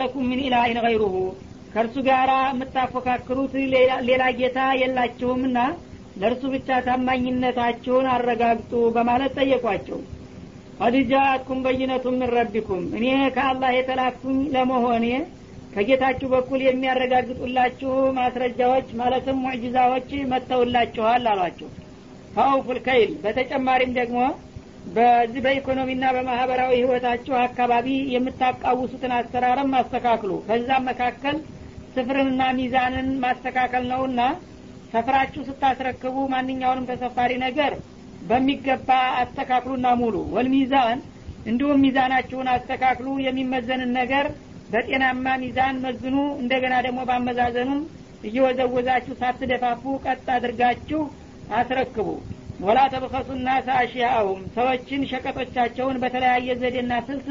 ለኩም ምን ኢላይን ገይሩሁ? ከእርሱ ጋር የምታፎካክሩት ሌላ ጌታ የላችሁምና ለእርሱ ብቻ ታማኝነታችሁን አረጋግጡ በማለት ጠየቋቸው። ቀድ ጃአትኩም በይነቱ ምን ረቢኩም? እኔ ከአላህ የተላኩኝ ለመሆኔ ከጌታችሁ በኩል የሚያረጋግጡላችሁ ማስረጃዎች ማለትም ሙዕጅዛዎች መጥተውላችኋል አሏቸው። ፈአውፉል ከይል። በተጨማሪም ደግሞ በዚህ በኢኮኖሚና በማህበራዊ ህይወታችሁ አካባቢ የምታቃውሱትን አሰራርም አስተካክሉ። ከዛም መካከል ስፍርንና ሚዛንን ማስተካከል ነውና ሰፍራችሁ ስታስረክቡ ማንኛውንም ተሰፋሪ ነገር በሚገባ አስተካክሉና ሙሉ። ወልሚዛን እንዲሁም ሚዛናችሁን አስተካክሉ። የሚመዘንን ነገር በጤናማ ሚዛን መዝኑ። እንደገና ደግሞ ባመዛዘኑም እየወዘወዛችሁ ሳትደፋፉ ቀጥ አድርጋችሁ አስረክቡ ወላ ተብከሱ ናስ አሽያአሁም ሰዎችን ሸቀጦቻቸውን በተለያየ ዘዴና ስልት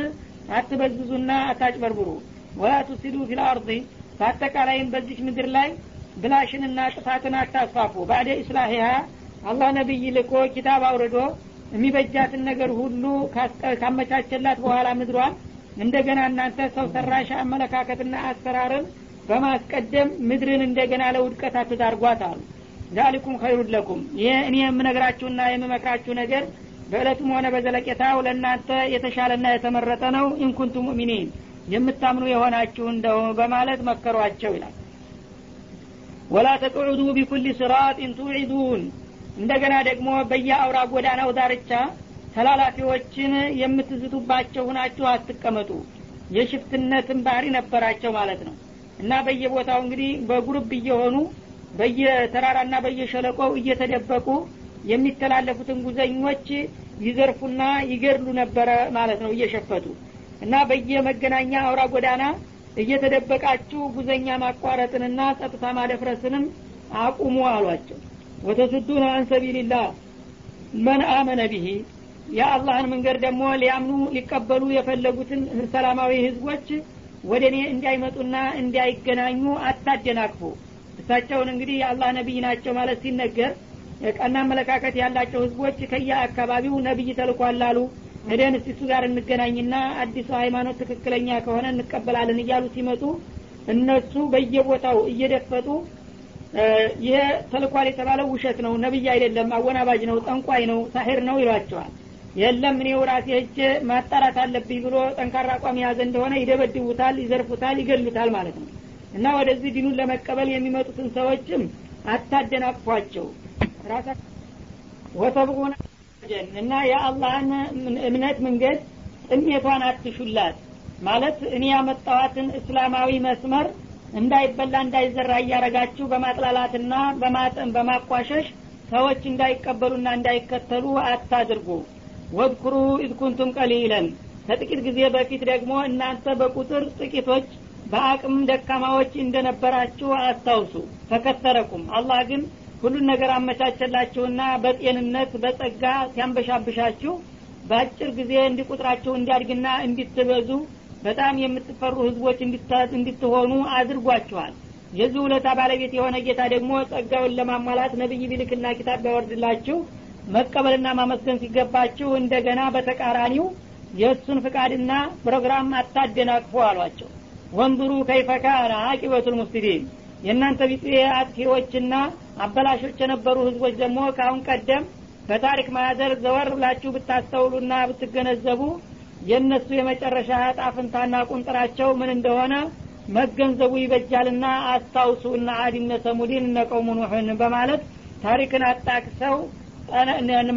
አትበዝዙና አታጭበርብሩ። ወላ ቱሲዱ ፊል በአጠቃላይም በዚች ምድር ላይ ብላሽንና ጥፋትን አታስፋፉ። ባዕደ ኢስላሂሃ አላህ ነቢይ ልኮ ኪታብ አውርዶ የሚበጃትን ነገር ሁሉ ካመቻቸላት በኋላ ምድሯን እንደገና እናንተ ሰው ሰራሽ አመለካከትና አሰራርን በማስቀደም ምድርን እንደገና ለውድቀት አትዳርጓት አሉ ዛሊኩም ኸይሩን ለኩም ይህ እኔ የምነግራችሁና የምመክራችሁ ነገር በእለቱም ሆነ በዘለቄታው ለእናንተ የተሻለና የተመረጠ ነው። إن كنتم مؤمنين የምታምኑ የሆናችሁ እንደው በማለት መከሯቸው ይላል። ولا تقعدوا بكل صراط توعدون እንደገና ደግሞ በየአውራ ጎዳናው ዳርቻ ተላላፊዎችን የምትዝቱባቸው ሁናችሁ አትቀመጡ። የሽፍትነትን ባህሪ ነበራቸው ማለት ነው። እና በየቦታው እንግዲህ በጉርብ እየሆኑ በየተራራና በየሸለቆው እየተደበቁ የሚተላለፉትን ጉዘኞች ይዘርፉና ይገድሉ ነበረ ማለት ነው እየሸፈቱ እና በየመገናኛ አውራ ጎዳና እየተደበቃችሁ ጉዘኛ ማቋረጥንና ጸጥታ ማደፍረስንም አቁሙ አሏቸው። ወተሱዱን አን ሰቢልላህ መን አመነ ቢሂ የአላህን መንገድ ደግሞ ሊያምኑ ሊቀበሉ የፈለጉትን ሰላማዊ ህዝቦች ወደ እኔ እንዳይመጡና እንዳይገናኙ አታደናቅፉ እሳቸውን እንግዲህ የአላህ ነቢይ ናቸው ማለት ሲነገር ቀና አመለካከት ያላቸው ህዝቦች ከየ አካባቢው ነቢይ ተልኳላሉ ሄደን እስቲ እሱ ጋር እንገናኝና አዲሱ ሃይማኖት ትክክለኛ ከሆነ እንቀበላለን እያሉ ሲመጡ እነሱ በየቦታው እየደፈጡ ይሄ ተልኳል የተባለው ውሸት ነው ነቢይ አይደለም አወናባጅ ነው ጠንቋይ ነው ሳሄር ነው ይሏቸዋል። የለም እኔው ራሴ ሄጄ ማጣራት አለብኝ ብሎ ጠንካራ አቋም የያዘ እንደሆነ ይደበድቡታል ይዘርፉታል ይገሉታል ማለት ነው እና ወደዚህ ዲኑን ለመቀበል የሚመጡትን ሰዎችም አታደናቅፏቸው። ራሳ ወተብቁና እና የአላህን እምነት መንገድ ጥሜቷን አትሹላት። ማለት እኔ ያመጣዋትን እስላማዊ መስመር እንዳይበላ እንዳይዘራ እያረጋችሁ በማጥላላትና በማቋሸሽ ሰዎች እንዳይቀበሉና እንዳይከተሉ አታድርጉ። ወድኩሩ ኢድኩንቱም ቀሊለን። ከጥቂት ጊዜ በፊት ደግሞ እናንተ በቁጥር ጥቂቶች በአቅም ደካማዎች እንደነበራችሁ አስታውሱ። ተከተረኩም። አላህ ግን ሁሉን ነገር አመቻቸላችሁና በጤንነት በጸጋ ሲያንበሻብሻችሁ በአጭር ጊዜ እንዲቁጥራችሁ እንዲያድግና እንዲትበዙ በጣም የምትፈሩ ህዝቦች እንድትሆኑ አድርጓችኋል። የዚህ ውለታ ባለቤት የሆነ ጌታ ደግሞ ጸጋውን ለማሟላት ነቢይ ቢልክና ኪታብ ቢያወርድላችሁ መቀበልና ማመስገን ሲገባችሁ እንደገና በተቃራኒው የእሱን ፍቃድና ፕሮግራም አታደናቅፉ አሏቸው ወንድሩ ከይፈካነ አቂበቱል ሙፍሲዲን። የእናንተ ቢጤ አጥፊዎችና አበላሾች የነበሩ ህዝቦች ደግሞ ከአሁን ቀደም በታሪክ ማህደር ዘወር ብላችሁ ብታስተውሉና ብትገነዘቡ የእነሱ የመጨረሻ ጣፍንታና ቁንጥራቸው ምን እንደሆነ መገንዘቡ ይበጃልና አስታውሱ እነ አዲነ ሰሙዲን እነ ቀውሙ ኑሕን በማለት ታሪክን አጣቅሰው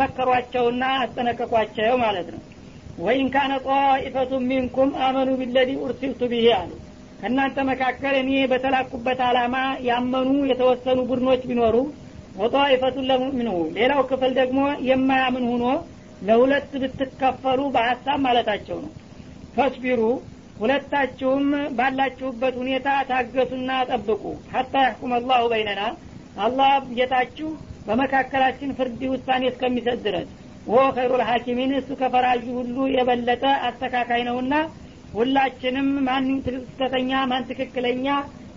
መከሯቸውና አስጠነቀቋቸው ማለት ነው። ወይን ካነ ጣኢፈቱ ሚንኩም አመኑ ቢለዚ ኡርሲልቱ ብሄ አሉ ከእናንተ መካከል እኔ በተላኩበት አላማ ያመኑ የተወሰኑ ቡድኖች ቢኖሩ ወጣኢፈቱን ለሙእሚኑ። ሌላው ክፍል ደግሞ የማያምን ሁኖ ለሁለት ብትከፈሉ በሀሳብ ማለታቸው ነው። ፈስቢሩ ሁለታችሁም ባላችሁበት ሁኔታ ታገሱና ጠብቁ። ሀታ ያሕኩም አላሁ በይነና አላህ ጌታችሁ በመካከላችን ፍርድ ውሳኔ እስከሚሰጥ ድረስ። ወ ኸይሩ ልሐኪሚን እሱ ከፈራጁ ሁሉ የበለጠ አስተካካይ ነውና ሁላችንም ማን ትክክለኛ ማን ትክክለኛ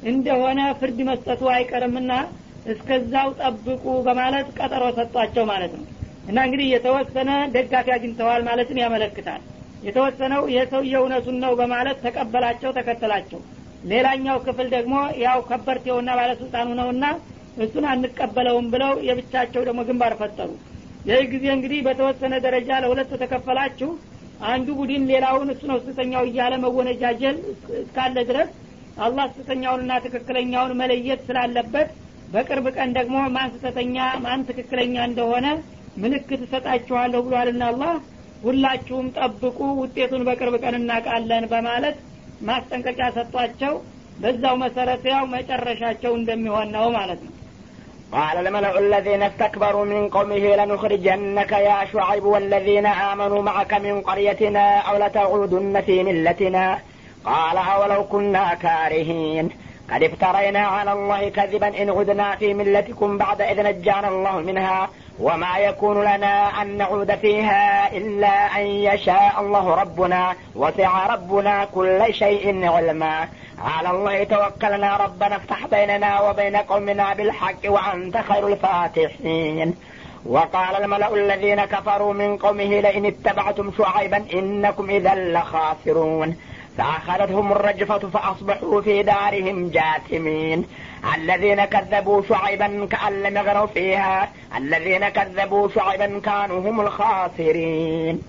እንደሆነ ፍርድ መስጠቱ አይቀርምና እስከዛው ጠብቁ በማለት ቀጠሮ ሰጧቸው ማለት ነው። እና እንግዲህ የተወሰነ ደጋፊ አግኝተዋል ማለትን ያመለክታል። የተወሰነው የሰውየ እውነቱን ነው በማለት ተቀበላቸው ተከተላቸው። ሌላኛው ክፍል ደግሞ ያው ከበርቴውና ባለስልጣኑ ነውና እሱን አንቀበለውም ብለው የብቻቸው ደግሞ ግንባር ፈጠሩ። ይህ ጊዜ እንግዲህ በተወሰነ ደረጃ ለሁለት ተከፈላችሁ አንዱ ቡድን ሌላውን እሱ ነው ስተኛው እያለ መወነጃጀል እስካለ ድረስ አላህ ስተኛውንና ትክክለኛውን መለየት ስላለበት በቅርብ ቀን ደግሞ ማን ስተተኛ ማን ትክክለኛ እንደሆነ ምልክት እሰጣችኋለሁ ብሏልና አላህ ሁላችሁም ጠብቁ ውጤቱን በቅርብ ቀን እናውቃለን በማለት ማስጠንቀቂያ ሰጧቸው በዛው መሰረት ያው መጨረሻቸው እንደሚሆን ነው ማለት ነው قال الملأ الذين استكبروا من قومه لنخرجنك يا شعيب والذين آمنوا معك من قريتنا أو لتعودن في ملتنا. قال أولو كنا كارهين. قد افترينا على الله كذبا إن عدنا في ملتكم بعد إذ نجانا الله منها. وما يكون لنا أن نعود فيها إلا أن يشاء الله ربنا. وسع ربنا كل شيء علما. على الله توكلنا ربنا افتح بيننا وبين قومنا بالحق وأنت خير الفاتحين. وقال الملأ الذين كفروا من قومه لئن اتبعتم شعيبا إنكم إذا لخاسرون. فأخذتهم الرجفة فأصبحوا في دارهم جاثمين. الذين كذبوا شعيبا كأن لم يغنوا فيها الذين كذبوا شعيبا كانوا هم الخاسرين.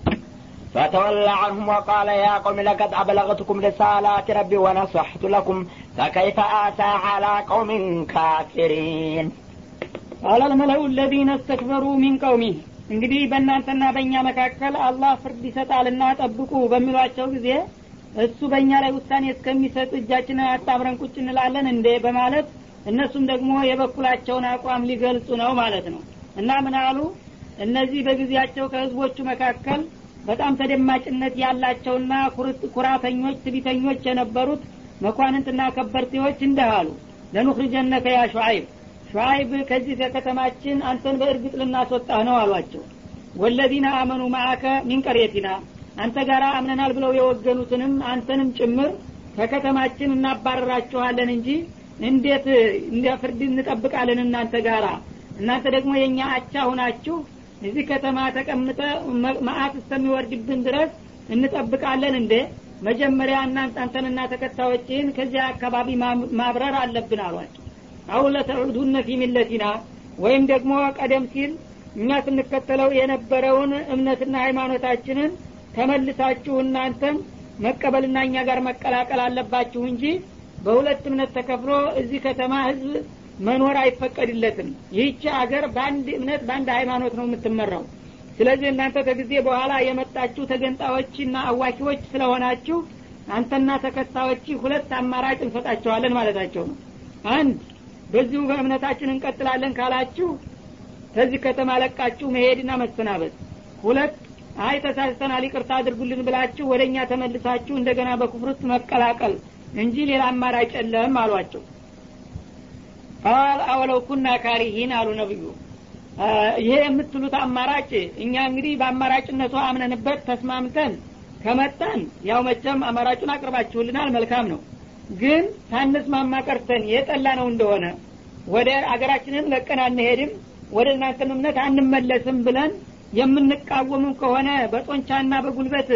فتولى عنهم وقال يا قوم لقد أبلغتكم رسالات ربي ونصحت لكم فكيف آسى على قوم كافرين قال الملأ الذين استكبروا من قومه እንግዲህ በእናንተና በእኛ መካከል አላህ ፍርድ ይሰጣልና ጠብቁ በሚሏቸው ጊዜ እሱ በእኛ ላይ ውሳኔ እስከሚሰጥ እጃችንን አጣምረን ቁጭ እንላለን እንዴ በማለት እነሱም ደግሞ የበኩላቸውን አቋም ሊገልጹ ነው ማለት ነው እና ምን አሉ እነዚህ በጊዜያቸው ከህዝቦቹ መካከል በጣም ተደማጭነት ያላቸውና ኩራተኞች ትቢተኞች የነበሩት መኳንንትና ከበርቴዎች እንዲህ አሉ። ለኑክሪጀነከ ያ ሹዓይብ ሹዓይብ ከዚህ ከከተማችን አንተን በእርግጥ ልናስወጣህ ነው አሏቸው። ወለዚነ አመኑ ማአከ ሚን ቀርየቲና አንተ ጋር አምነናል ብለው የወገኑትንም አንተንም ጭምር ከከተማችን እናባረራችኋለን እንጂ እንዴት እንደ ፍርድ እንጠብቃለን እናንተ ጋራ? እናንተ ደግሞ የእኛ አቻ ሁናችሁ እዚህ ከተማ ተቀምጠ መአት እስከሚወርድብን ድረስ እንጠብቃለን እንዴ? መጀመሪያ እናንተ አንተንና ከዚያ አካባቢ ማብረር አለብን አሏቸው አው ለተዑዱነ ፊ ሚለቲና ወይም ደግሞ ቀደም ሲል እኛ ስንከተለው የነበረውን እምነትና ሃይማኖታችንን ተመልሳችሁ እናንተም መቀበልና እኛ ጋር መቀላቀል አለባችሁ እንጂ በሁለት እምነት ተከፍሎ እዚህ ከተማ ህዝብ መኖር አይፈቀድለትም። ይህች አገር በአንድ እምነት በአንድ ሃይማኖት ነው የምትመራው። ስለዚህ እናንተ ከጊዜ በኋላ የመጣችሁ ተገንጣዮችና አዋኪዎች ስለሆናችሁ አንተና ተከታዮች ሁለት አማራጭ እንሰጣቸዋለን ማለታቸው ነው። አንድ በዚሁ በእምነታችን እንቀጥላለን ካላችሁ ከዚህ ከተማ ለቃችሁ መሄድና መሰናበት። ሁለት አይ ተሳስተናል ይቅርታ አድርጉልን ብላችሁ ወደ እኛ ተመልሳችሁ እንደገና በኩፍር ውስጥ መቀላቀል እንጂ ሌላ አማራጭ የለም አሏቸው ቃል አወለው ኩና ካሪሂን አሉ ነብዩ። ይሄ የምትሉት አማራጭ እኛ እንግዲህ በአማራጭነቱ አምነንበት ተስማምተን ከመጣን ያው መቸም አማራጩን አቅርባችሁልናል መልካም ነው። ግን ሳንስማማ ቀርተን የጠላ ነው እንደሆነ ወደ አገራችንም ለቀን አንሄድም ወደ እናንተም እምነት አንመለስም ብለን የምንቃወሙ ከሆነ በጦንቻና በጉልበት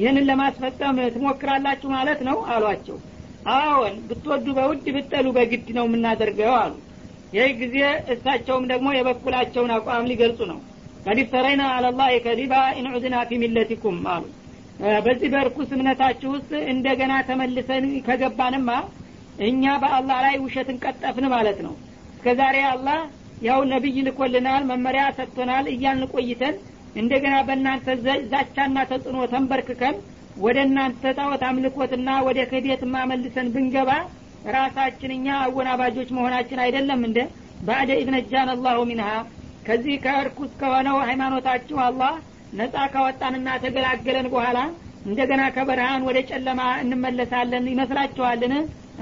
ይህንን ለማስፈጸም ትሞክራላችሁ ማለት ነው አሏቸው አዎን ብትወዱ በውድ ብጠሉ በግድ ነው የምናደርገው አሉ። ይህ ጊዜ እሳቸውም ደግሞ የበኩላቸውን አቋም ሊገልጹ ነው። ቀድ ፍተረይና አለላህ ከዚባ ኢንዑዝና ፊ ሚለቲኩም አሉ። በዚህ በርኩስ እምነታችሁ ውስጥ እንደገና ተመልሰን ከገባንማ እኛ በአላህ ላይ ውሸትን ቀጠፍን ማለት ነው። እስከ ዛሬ አላህ ያው ነቢይ ልኮልናል መመሪያ ሰጥቶናል እያልን ቆይተን እንደገና በእናንተ ዛቻና ተጽዕኖ ተንበርክከን ወደ እናንተ ጣዖት አምልኮትና ወደ ክህደት ማመልሰን ብንገባ ራሳችን እኛ አወናባጆች መሆናችን አይደለም እንደ ባዕደ ኢዝነጃን አላሁ ሚንሃ። ከዚህ ከእርኩስ ከሆነው ሃይማኖታችሁ አላህ ነጻ ካወጣንና ተገላገለን በኋላ እንደገና ከበርሃን ወደ ጨለማ እንመለሳለን ይመስላችኋልን?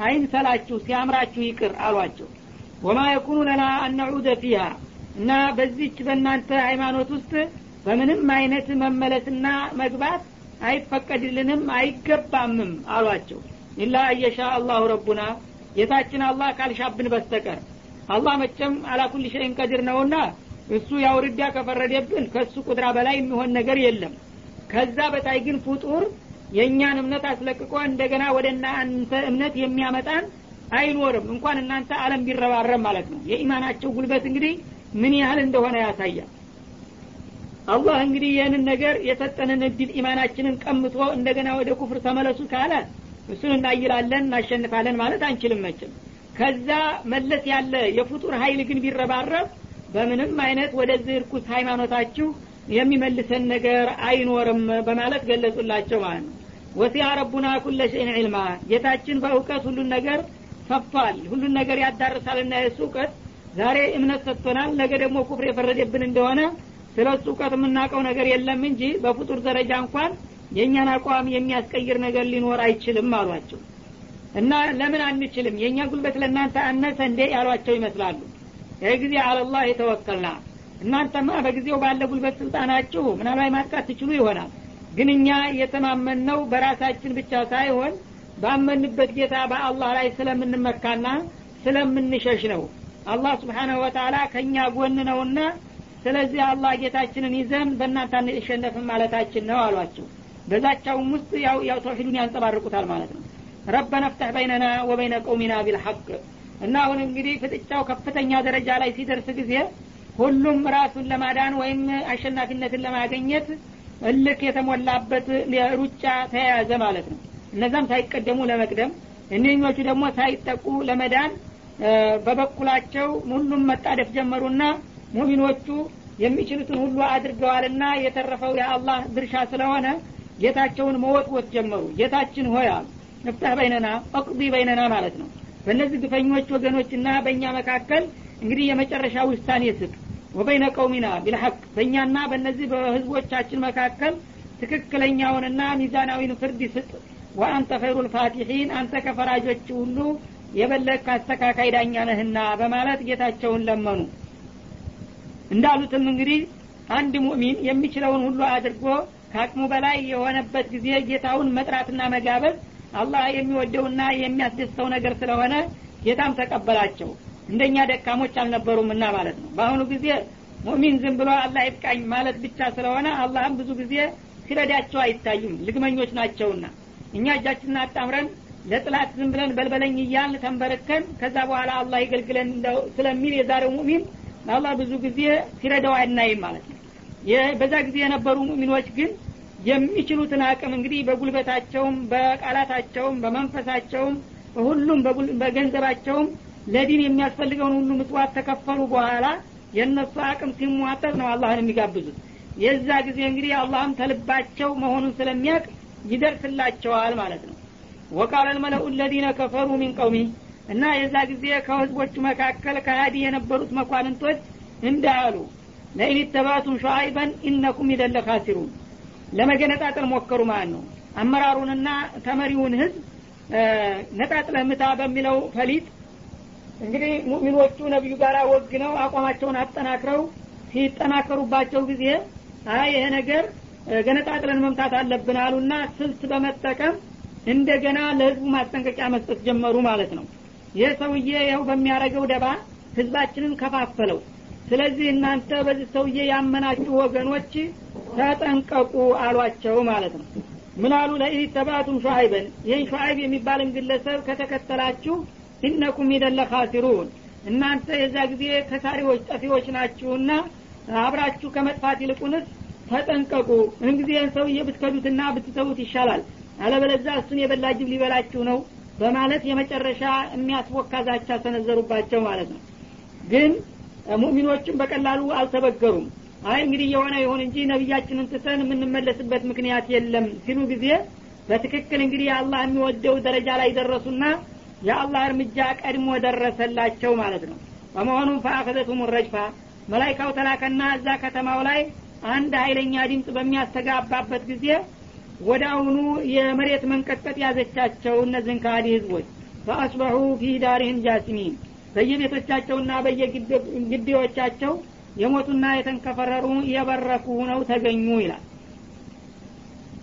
አይንሰላችሁ ሲያምራችሁ ይቅር አሏቸው። ወማ የኩኑ ለና አነዑደ ፊሃ። እና በዚች በእናንተ ሃይማኖት ውስጥ በምንም አይነት መመለስና መግባት አይፈቀድልንም አይገባምም አሏቸው። ኢላ አየሻ አላሁ ረቡና ጌታችን አላህ ካልሻብን በስተቀር። አላህ መቸም አላኩል ሸይን ቀድር ነውና እሱ ያው ርዳ ከፈረደብን ከእሱ ቁድራ በላይ የሚሆን ነገር የለም። ከዛ በታይ ግን ፍጡር የእኛን እምነት አስለቅቆ እንደገና ወደ እናንተ እምነት የሚያመጣን አይኖርም። እንኳን እናንተ አለም ቢረባረብ ማለት ነው። የኢማናቸው ጉልበት እንግዲህ ምን ያህል እንደሆነ ያሳያል አላህ እንግዲህ ይህንን ነገር የሰጠንን እድል ኢማናችንን ቀምቶ እንደገና ወደ ኩፍር ተመለሱ ካለ እሱን እናይላለን እናሸንፋለን ማለት አንችልም መችም ከዛ መለስ ያለ የፍጡር ሀይል ግን ቢረባረብ በምንም አይነት ወደዚህ እርኩስ ሃይማኖታችሁ የሚመልሰን ነገር አይኖርም በማለት ገለጹላቸው ማለት ነው። ወሲያ ረቡና ኩለ ሸይን ዕልማ ጌታችን በእውቀት ሁሉን ነገር ሰፍቷል ሁሉን ነገር ያዳርሳልና የእሱ እውቀት ዛሬ እምነት ሰጥቶናል ነገ ደግሞ ኩፍር የፈረደብን እንደሆነ ስለ እሱ እውቀት የምናውቀው ነገር የለም እንጂ በፍጡር ደረጃ እንኳን የእኛን አቋም የሚያስቀይር ነገር ሊኖር አይችልም አሏቸው። እና ለምን አንችልም? የእኛ ጉልበት ለእናንተ አነሰ እንዴ? ያሏቸው ይመስላሉ። ይህ ጊዜ አለላህ የተወከልና እናንተማ በጊዜው ባለ ጉልበት ስልጣናችሁ ምናልባት ማጥቃት ትችሉ ይሆናል። ግን እኛ የተማመንነው በራሳችን ብቻ ሳይሆን ባመንበት ጌታ በአላህ ላይ ስለምንመካና ስለምንሸሽ ነው። አላህ ስብሓናሁ ወተላ ከእኛ ጎን ነውና ስለዚህ አላህ ጌታችንን ይዘን በእናንተ አንሸነፍም ማለታችን ነው አሏቸው። በዛቻውም ውስጥ ያው ያው ተውሒዱን ያንጸባርቁታል ማለት ነው። ረበና ፍተሕ በይነና ወበይነ ቀውሚና ቢልሐቅ። እና አሁን እንግዲህ ፍጥጫው ከፍተኛ ደረጃ ላይ ሲደርስ ጊዜ ሁሉም ራሱን ለማዳን ወይም አሸናፊነትን ለማገኘት እልክ የተሞላበት ሩጫ ተያያዘ ማለት ነው። እነዛም ሳይቀደሙ ለመቅደም እነኞቹ ደግሞ ሳይጠቁ ለመዳን በበኩላቸው ሁሉም መጣደፍ ጀመሩና ሙሚኖቹ የሚችሉትን ሁሉ አድርገዋልና የተረፈው የአላህ ድርሻ ስለሆነ ጌታቸውን መወትወት ጀመሩ። ጌታችን ሆይ እፍታህ በይነና አቅዲ በይነና ማለት ነው። በእነዚህ ግፈኞች ወገኖችና በእኛ መካከል እንግዲህ የመጨረሻ ውሳኔ ስጥ። ወበይነ ቀውሚና ቢልሐቅ በእኛና በእነዚህ በህዝቦቻችን መካከል ትክክለኛውንና ሚዛናዊን ፍርድ ስጥ። ወአንተ ኸይሩ ልፋቲሒን አንተ ከፈራጆች ሁሉ የበለክ አስተካካይ ዳኛ ነህና በማለት ጌታቸውን ለመኑ እንዳሉትም እንግዲህ አንድ ሙእሚን የሚችለውን ሁሉ አድርጎ ከአቅሙ በላይ የሆነበት ጊዜ ጌታውን መጥራትና መጋበዝ አላህ የሚወደውና የሚያስደስተው ነገር ስለሆነ ጌታም ተቀበላቸው። እንደኛ ደካሞች አልነበሩምና ማለት ነው። በአሁኑ ጊዜ ሙእሚን ዝም ብሎ አላህ ይብቃኝ ማለት ብቻ ስለሆነ አላህም ብዙ ጊዜ ሲረዳቸው አይታዩም። ልግመኞች ናቸውና እኛ እጃችንን አጣምረን ለጥላት ዝም ብለን በልበለኝ እያልን ተንበረከን ከዛ በኋላ አላህ ይገልግለን ስለሚል የዛሬው ሙእሚን አላህ ብዙ ጊዜ ሲረዳው አናይም ማለት ነው። በዛ ጊዜ የነበሩ ሙእሚኖች ግን የሚችሉትን አቅም እንግዲህ በጉልበታቸውም በቃላታቸውም በመንፈሳቸውም ሁሉም በገንዘባቸውም ለዲን የሚያስፈልገውን ሁሉ ምጽዋት ተከፈሉ በኋላ የእነሱ አቅም ሲሟጠጥ ነው አላህን የሚጋብዙት። የዛ ጊዜ እንግዲህ አላህም ተልባቸው መሆኑን ስለሚያውቅ ይደርስላቸዋል ማለት ነው። ወቃለ ልመለኡ ለዚነ ከፈሩ ሚን ቀውሚ እና የዛ ጊዜ ከህዝቦቹ መካከል ከሀዲ የነበሩት መኳንንቶች እንዳሉ ለኢን ተባቱም ሸዋይበን ኢነኩም ይደለ ካሲሩን ለመገነጣጠል ሞከሩ ማለት ነው። አመራሩንና ተመሪውን ህዝብ ነጣጥለህ ምታ በሚለው ፈሊጥ እንግዲህ ሙእሚኖቹ ነቢዩ ጋር ወግነው አቋማቸውን አጠናክረው ሲጠናከሩባቸው ጊዜ አይ ይሄ ነገር ገነጣጥለን መምታት አለብን አሉና ስልት በመጠቀም እንደገና ለህዝቡ ማስጠንቀቂያ መስጠት ጀመሩ ማለት ነው ይህ ሰውዬ ይኸው በሚያደረገው ደባ ህዝባችንን ከፋፈለው። ስለዚህ እናንተ በዚህ ሰውዬ ያመናችሁ ወገኖች ተጠንቀቁ አሏቸው ማለት ነው። ምን አሉ? ለኢን ተባቱም ሸዓይበን ይህን ሸዓይብ የሚባልን ግለሰብ ከተከተላችሁ ኢነኩም ይደለ ካሲሩን እናንተ የዛ ጊዜ ከሳሪዎች ጠፊዎች ናችሁና አብራችሁ ከመጥፋት ይልቁንስ ተጠንቀቁ። ምን ጊዜ ሰውዬ ብትከዱትና ብትተዉት ይሻላል። አለበለዛ እሱን የበላ ሊበላችሁ ነው በማለት የመጨረሻ የሚያስወካ ዛቻ ሰነዘሩባቸው ማለት ነው። ግን ሙእሚኖችም በቀላሉ አልተበገሩም። አይ እንግዲህ የሆነ ይሁን እንጂ ነቢያችንን ትተን የምንመለስበት ምክንያት የለም ሲሉ ጊዜ በትክክል እንግዲህ አላህ የሚወደው ደረጃ ላይ ደረሱና የአላህ እርምጃ ቀድሞ ደረሰላቸው ማለት ነው። በመሆኑም ፈአኸዘቱም ረጅፋ መላይካው ተላከና እዛ ከተማው ላይ አንድ ኃይለኛ ድምፅ በሚያስተጋባበት ጊዜ ወደ አሁኑ የመሬት መንቀጥቀጥ ያዘቻቸው እነዚህን ከሃዲ ህዝቦች። ፈአስበሑ ፊ ዳሪህም ጃሲሚን። በየቤቶቻቸውና በየግቢዎቻቸው የሞቱና የተንከፈረሩ የበረኩ ሁነው ተገኙ ይላል።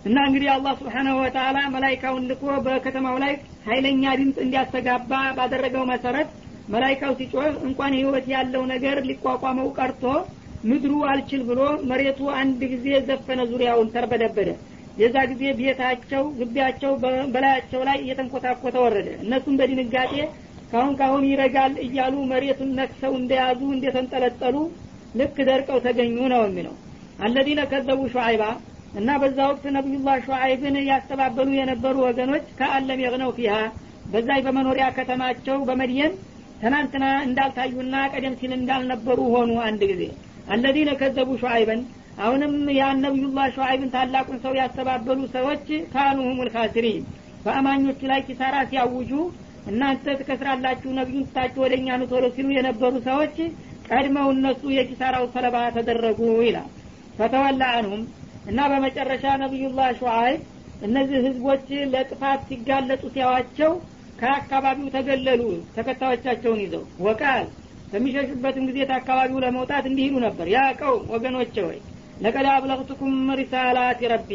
እና እንግዲህ አላህ ስብሓናሁ ወተላ መላይካውን ልኮ በከተማው ላይ ሀይለኛ ድምፅ እንዲያስተጋባ ባደረገው መሰረት መላይካው ሲጮህ እንኳን ህይወት ያለው ነገር ሊቋቋመው ቀርቶ ምድሩ አልችል ብሎ መሬቱ አንድ ጊዜ ዘፈነ ዙሪያውን ተርበደበደ የዛ ጊዜ ቤታቸው ግቢያቸው በላያቸው ላይ እየተንኮታኮተ ወረደ። እነሱም በድንጋጤ ካሁን ካሁን ይረጋል እያሉ መሬቱን ነክሰው እንደያዙ እንደተንጠለጠሉ ልክ ደርቀው ተገኙ ነው የሚለው። አለዚነ ከዘቡ ሸዓይባ እና በዛ ወቅት ነቢዩላህ ሸዓይብን ያስተባበሉ የነበሩ ወገኖች ከአለም የግነው ፊሃ በዛይ በመኖሪያ ከተማቸው በመድየን ትናንትና እንዳልታዩና ቀደም ሲል እንዳልነበሩ ሆኑ አንድ ጊዜ። አለዚነ ከዘቡ ሸዓይበን አሁንም ያን ነቢዩላህ ሸዓይብን ታላቁን ሰው ያስተባበሉ ሰዎች ካኑ ሁሙል ካሲሪን በአማኞቹ ላይ ኪሳራ ሲያውጁ እናንተ ትከስራላችሁ ነቢዩን ትታችሁ ወደ እኛ ቶሎ ሲሉ የነበሩ ሰዎች ቀድመው እነሱ የኪሳራው ሰለባ ተደረጉ ይላል። ፈተወላ አንሁም እና በመጨረሻ ነቢዩላህ ሸዓይብ እነዚህ ህዝቦች ለጥፋት ሲጋለጡ ሲያዋቸው ከአካባቢው ተገለሉ ተከታዮቻቸውን ይዘው። ወቃል በሚሸሹበትም ጊዜ ከአካባቢው ለመውጣት እንዲህ ይሉ ነበር። ያ ቀውም ወገኖቼ ወይ ለቀድ አብለግቱኩም ሪሳላት ረቢ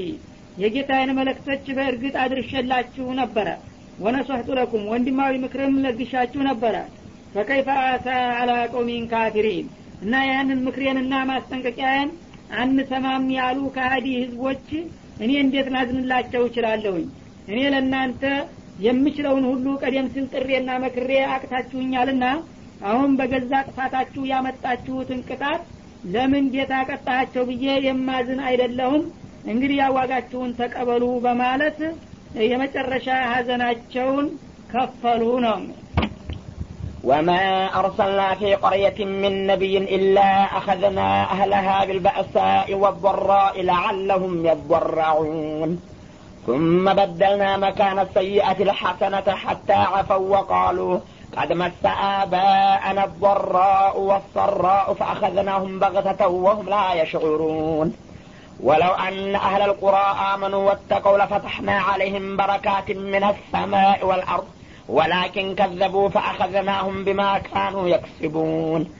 የጌታዬን መለክቶች በእርግጥ አድርሸላችሁ ነበረ። ወነሶሕቱ ለኩም ወንድማዊ ምክርም ለግሻችሁ ነበረ። ፈከይፈ አሳ አላ ቀውሚን ካፊሪን እና ያንን ምክሬንና ማስጠንቀቂያዬን አንሰማም ያሉ ከሀዲ ህዝቦች እኔ እንዴት ላዝንላቸው እችላለሁኝ? እኔ ለእናንተ የምችለውን ሁሉ ቀደም ሲል ጥሬና መክሬ አቅታችሁኛልና አሁን በገዛ ጥፋታችሁ ያመጣችሁትን ቅጣት ለምን ጌታ ቀጣቸው ብዬ የማዝን አይደለሁም እንግዲህ ያዋጋችሁን ተቀበሉ በማለት የመጨረሻ ሀዘናቸውን ከፈሉ ነው وما أرسلنا في قرية من نبي إلا أخذنا أهلها بالبأساء والضراء لعلهم يضرعون ثم بدلنا مكان السيئة الحسنة حتى عفوا وقالوا قد مس آباءنا الضراء والسراء فأخذناهم بغتة وهم لا يشعرون. ولو أن أهل القرى آمنوا واتقوا لفتحنا عليهم بركات من السماء والأرض ولكن كذبوا فأخذناهم بما كانوا يكسبون.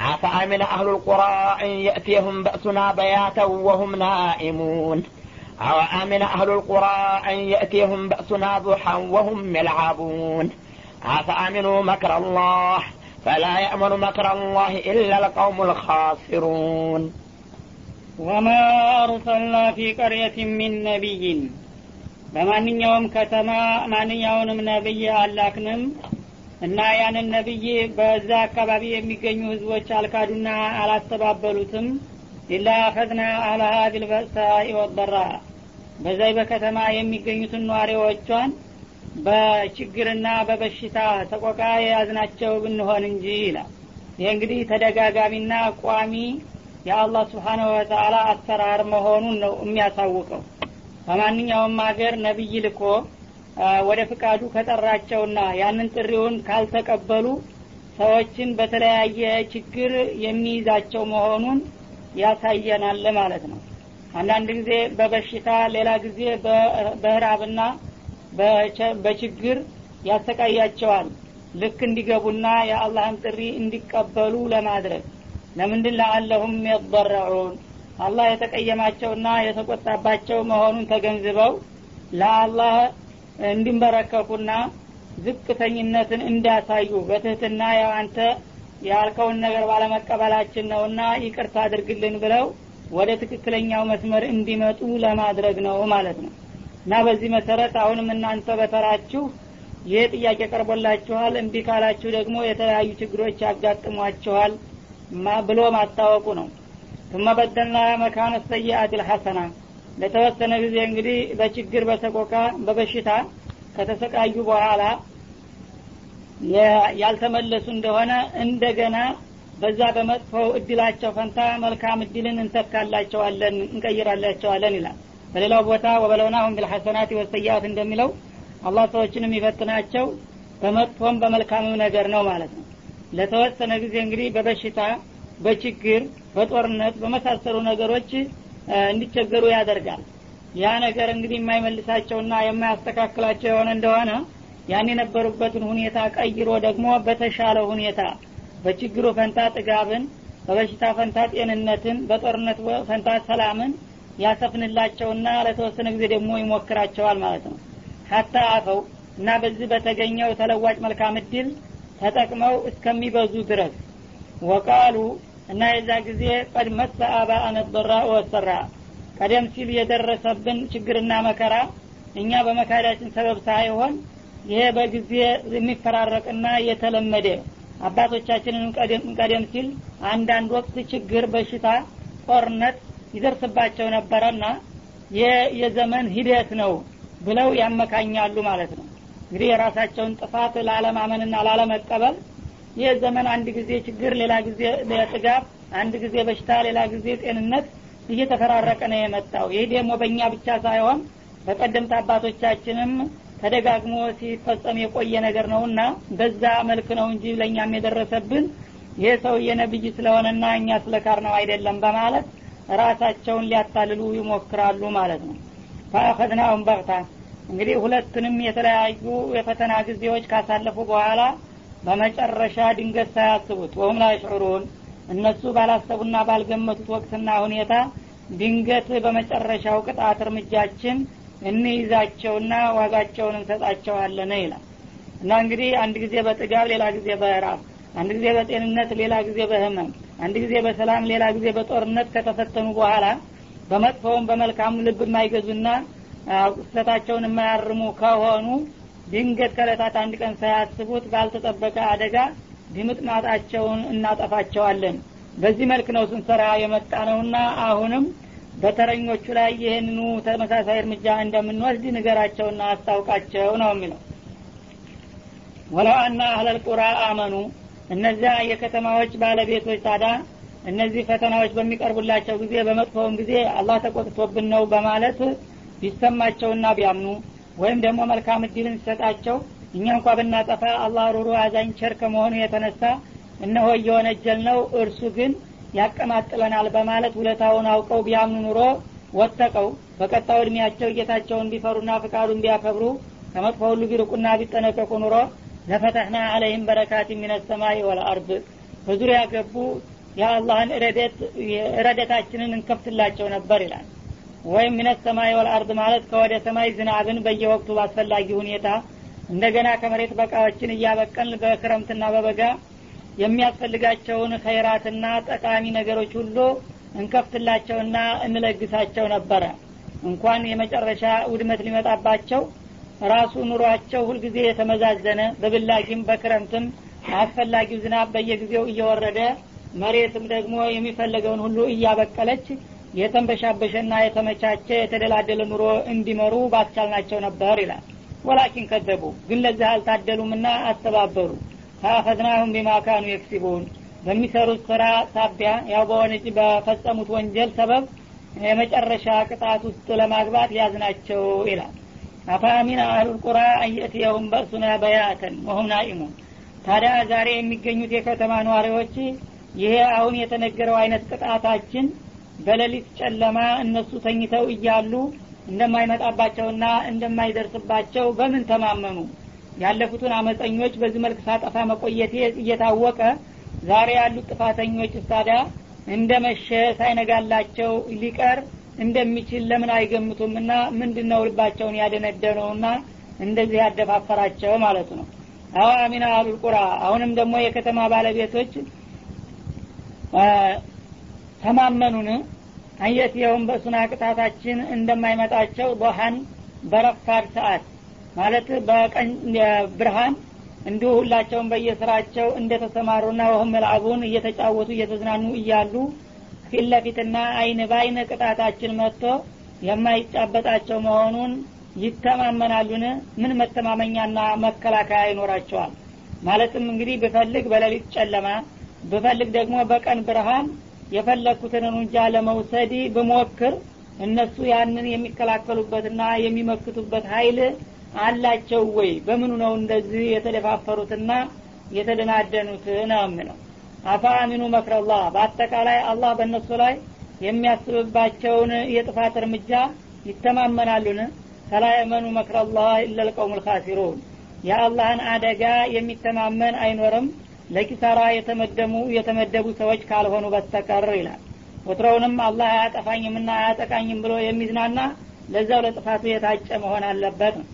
أفأمن أهل القرى أن يأتيهم بأسنا بياتا وهم نائمون؟ أو أمن أهل القرى أن يأتيهم بأسنا ضحى وهم يلعبون أفأمنوا مكر الله فلا يأمن مكر الله إلا القوم الخاسرون وما أرسلنا في قرية من نبي በማንኛውም ከተማ ማንኛውንም ነቢይ አላክንም እና ያንን ነቢይ በዛ አካባቢ የሚገኙ ህዝቦች አልካዱና አላስተባበሉትም ኢላ አኸዝና አህለሃ ቢልበእሳኢ ወበራ በዛይ በከተማ የሚገኙትን ነዋሪዎቿን በችግርና በበሽታ ተቆቃ የያዝናቸው ብንሆን እንጂ ይላል። ይህ እንግዲህ ተደጋጋሚና ቋሚ የአላህ ስብሓነሁ ወተአላ አሰራር መሆኑን ነው የሚያሳውቀው። በማንኛውም ሀገር ነቢይ ልኮ ወደ ፍቃዱ ከጠራቸውና ያንን ጥሪውን ካልተቀበሉ ሰዎችን በተለያየ ችግር የሚይዛቸው መሆኑን ያሳየናል ማለት ነው። አንዳንድ ጊዜ በበሽታ ሌላ ጊዜ በህራብና በችግር ያሰቃያቸዋል። ልክ እንዲገቡና የአላህን ጥሪ እንዲቀበሉ ለማድረግ ለምንድን ለአለሁም የضረዑን አላህ የተቀየማቸውና የተቆጣባቸው መሆኑን ተገንዝበው ለአላህ እንዲንበረከኩና ዝቅተኝነትን እንዳያሳዩ በትህትና ያው አንተ ያልከውን ነገር ባለመቀበላችን ነውና ይቅርታ አድርግልን ብለው ወደ ትክክለኛው መስመር እንዲመጡ ለማድረግ ነው ማለት ነው እና በዚህ መሰረት አሁንም እናንተ በተራችሁ ይህ ጥያቄ ቀርቦላችኋል እምቢ ካላችሁ ደግሞ የተለያዩ ችግሮች ያጋጥሟችኋል ብሎ ማስታወቁ ነው ثم بدلنا مكان السيئات الحسنة ለተወሰነ ጊዜ እንግዲህ በችግር በሰቆቃ በበሽታ ከተሰቃዩ በኋላ ያልተመለሱ እንደሆነ እንደገና በዛ በመጥፎው እድላቸው ፈንታ መልካም እድልን እንተካላቸዋለን እንቀይራላቸዋለን ይላል በሌላው ቦታ ወበለውናሁም ቢልሐሰናት ወሰያት እንደሚለው አላህ ሰዎችን የሚፈትናቸው በመጥፎም በመልካምም ነገር ነው ማለት ነው። ለተወሰነ ጊዜ እንግዲህ በበሽታ በችግር በጦርነት በመሳሰሉ ነገሮች እንዲቸገሩ ያደርጋል። ያ ነገር እንግዲህ የማይመልሳቸውና የማያስተካክላቸው የሆነ እንደሆነ ያን የነበሩበትን ሁኔታ ቀይሮ ደግሞ በተሻለ ሁኔታ በችግሩ ፈንታ ጥጋብን በበሽታ ፈንታ ጤንነትን በጦርነት ፈንታ ሰላምን ያሰፍንላቸውና ለተወሰነ ጊዜ ደግሞ ይሞክራቸዋል ማለት ነው። ሀታ አፈው እና በዚህ በተገኘው ተለዋጭ መልካም እድል ተጠቅመው እስከሚበዙ ድረስ ወቃሉ እና የዛ ጊዜ ቀድ መሰ አባአነ ወሰራ። ቀደም ሲል የደረሰብን ችግርና መከራ እኛ በመካዳችን ሰበብ ሳይሆን ይሄ በጊዜ የሚፈራረቅና የተለመደ አባቶቻችንን ቀደም ሲል አንዳንድ ወቅት ችግር በሽታ ጦርነት ይደርስባቸው ነበረና የዘመን ሂደት ነው ብለው ያመካኛሉ ማለት ነው። እንግዲህ የራሳቸውን ጥፋት ላለማመንና ላለመቀበል ይህ ዘመን አንድ ጊዜ ችግር ሌላ ጊዜ ጥጋብ አንድ ጊዜ በሽታ ሌላ ጊዜ ጤንነት እየተፈራረቀ ነው የመጣው። ይህ ደግሞ በእኛ ብቻ ሳይሆን በቀደምት አባቶቻችንም ተደጋግሞ ሲፈጸም የቆየ ነገር ነውና በዛ መልክ ነው እንጂ ለእኛም የደረሰብን ይህ ሰውዬ ነብይ ስለሆነና እኛ ስለካር ነው አይደለም በማለት ራሳቸውን ሊያታልሉ ይሞክራሉ ማለት ነው። ፈአኸድናሁም በቅታ እንግዲህ ሁለቱንም የተለያዩ የፈተና ጊዜዎች ካሳለፉ በኋላ በመጨረሻ ድንገት ሳያስቡት ወሁም ላይሽዑሩን እነሱ ባላሰቡና ባልገመቱት ወቅትና ሁኔታ ድንገት በመጨረሻው ቅጣት እርምጃችን እንይዛቸውና ዋጋቸውን እንሰጣቸዋለን ይላል። እና እንግዲህ አንድ ጊዜ በጥጋብ ሌላ ጊዜ በራብ አንድ ጊዜ በጤንነት ሌላ ጊዜ በህመም አንድ ጊዜ በሰላም ሌላ ጊዜ በጦርነት ከተፈተኑ በኋላ በመጥፎውም በመልካሙ ልብ የማይገዙና ስህተታቸውን የማያርሙ ከሆኑ ድንገት ከለታት አንድ ቀን ሳያስቡት ባልተጠበቀ አደጋ ድምጥማጣቸውን እናጠፋቸዋለን። በዚህ መልክ ነው ስንሰራ የመጣ ነውና አሁንም በተረኞቹ ላይ ይህንኑ ተመሳሳይ እርምጃ እንደምንወስድ ንገራቸውና አስታውቃቸው ነው የሚለው። ወለው አና አህለል ቁራ አመኑ እነዚያ የከተማዎች ባለቤቶች ታዳ እነዚህ ፈተናዎች በሚቀርቡላቸው ጊዜ በመጥፎውም ጊዜ አላህ ተቆጥቶብን ነው በማለት ቢሰማቸውና ቢያምኑ ወይም ደግሞ መልካም እድልን ሲሰጣቸው እኛ እንኳ ብናጠፋ አላህ ሩሩ አዛኝ ቸር ከመሆኑ የተነሳ እነሆ እየወነጀል ነው እርሱ ግን ያቀማጥለናል በማለት ውለታውን አውቀው ቢያምኑ ኑሮ ወተቀው። በቀጣው እድሜያቸው ጌታቸውን ቢፈሩና ፍቃዱን ቢያከብሩ ከመጥፎ ሁሉ ቢርቁና ቢጠነቀቁ ኑሮ ለፈተሕና አለይህም በረካት ሚነሰማይ ወልአርድ በዙሪያ ገቡ። የአላህን ረደታችንን እንከፍትላቸው ነበር ይላል። ወይም ሚነሰማይ ወልአርድ ማለት ከወደ ሰማይ ዝናብን በየወቅቱ ባስፈላጊ ሁኔታ እንደገና ከመሬት በቃዎችን እያበቀን በክረምትና በበጋ የሚያስፈልጋቸውን ኸይራትና ጠቃሚ ነገሮች ሁሉ እንከፍትላቸውና እንለግሳቸው ነበረ። እንኳን የመጨረሻ ውድመት ሊመጣባቸው ራሱ ኑሯቸው ሁልጊዜ የተመዛዘነ በብላጊም በክረምትም አስፈላጊው ዝናብ በየጊዜው እየወረደ መሬትም ደግሞ የሚፈለገውን ሁሉ እያበቀለች የተንበሻበሸና የተመቻቸ የተደላደለ ኑሮ እንዲመሩ ባስቻልናቸው ነበር ይላል። ወላኪን ከዘቡ። ግን ለዚህ አልታደሉምና አስተባበሩ። ፈአኸዝናሁም ቢማ የክሲቡን። በሚሰሩት ስራ ሳቢያ ያው በወነጭ በፈጸሙት ወንጀል ሰበብ የመጨረሻ ቅጣት ውስጥ ለማግባት ያዝናቸው ይላል አፋሚን አህሉል ቁራ አንየትየሁም በእሱና በያተን ወሁም ናኢሙን። ታዲያ ዛሬ የሚገኙት የከተማ ነዋሪዎች ይሄ አሁን የተነገረው አይነት ቅጣታችን በሌሊት ጨለማ እነሱ ተኝተው እያሉ እንደማይመጣባቸውና እንደማይደርስባቸው በምን ተማመኑ? ያለፉትን አመፀኞች በዚህ መልክ ሳጠፋ መቆየቴ እየታወቀ ዛሬ ያሉት ጥፋተኞች ታዲያ እንደ መሸ ሳይነጋላቸው ሊቀር እንደሚችል ለምን አይገምቱም እና ምንድን ነው ልባቸውን ያደነደነውና እንደዚህ ያደፋፈራቸው ማለት ነው። አዋ አሚና አሉል ቁራ። አሁንም ደግሞ የከተማ ባለቤቶች ተማመኑን። አየትየውም በሱና ቅጣታችን እንደማይመጣቸው ዶሃን በረፋድ ሰዓት ማለት በቀን ብርሃን እንዲሁ ሁላቸውም በየስራቸው እንደተሰማሩና ወህም መልአቡን እየተጫወቱ እየተዝናኑ እያሉ ፊት ለፊትና አይን በአይን ቅጣታችን መጥቶ የማይጫበጣቸው መሆኑን ይተማመናሉን? ምን መተማመኛና መከላከያ ይኖራቸዋል? ማለትም እንግዲህ ብፈልግ በሌሊት ጨለማ ብፈልግ ደግሞ በቀን ብርሃን የፈለግኩትን እርምጃ ለመውሰድ ብሞክር እነሱ ያንን የሚከላከሉበትና የሚመክቱበት ሀይል አላቸው ወይ? በምኑ ነው እንደዚህ የተደፋፈሩትና የተደናደኑት? ነው የምለው አፋ አሚኑ መክረላህ በአጠቃላይ አላህ በእነሱ ላይ የሚያስብባቸውን የጥፋት እርምጃ ይተማመናሉን? ፈላ የመኑ መክረላህ ልካሲሩን የአላህን አደጋ የሚተማመን አይኖርም። ለኪሳራ የተመደሙ የተመደቡ ሰዎች ካልሆኑ በስተቀር ይላል። ወትሮውንም አላህ አያጠፋኝምና አያጠቃኝም ብሎ የሚዝናና ለዛው ለጥፋቱ የታጨ መሆን አለበት። ነው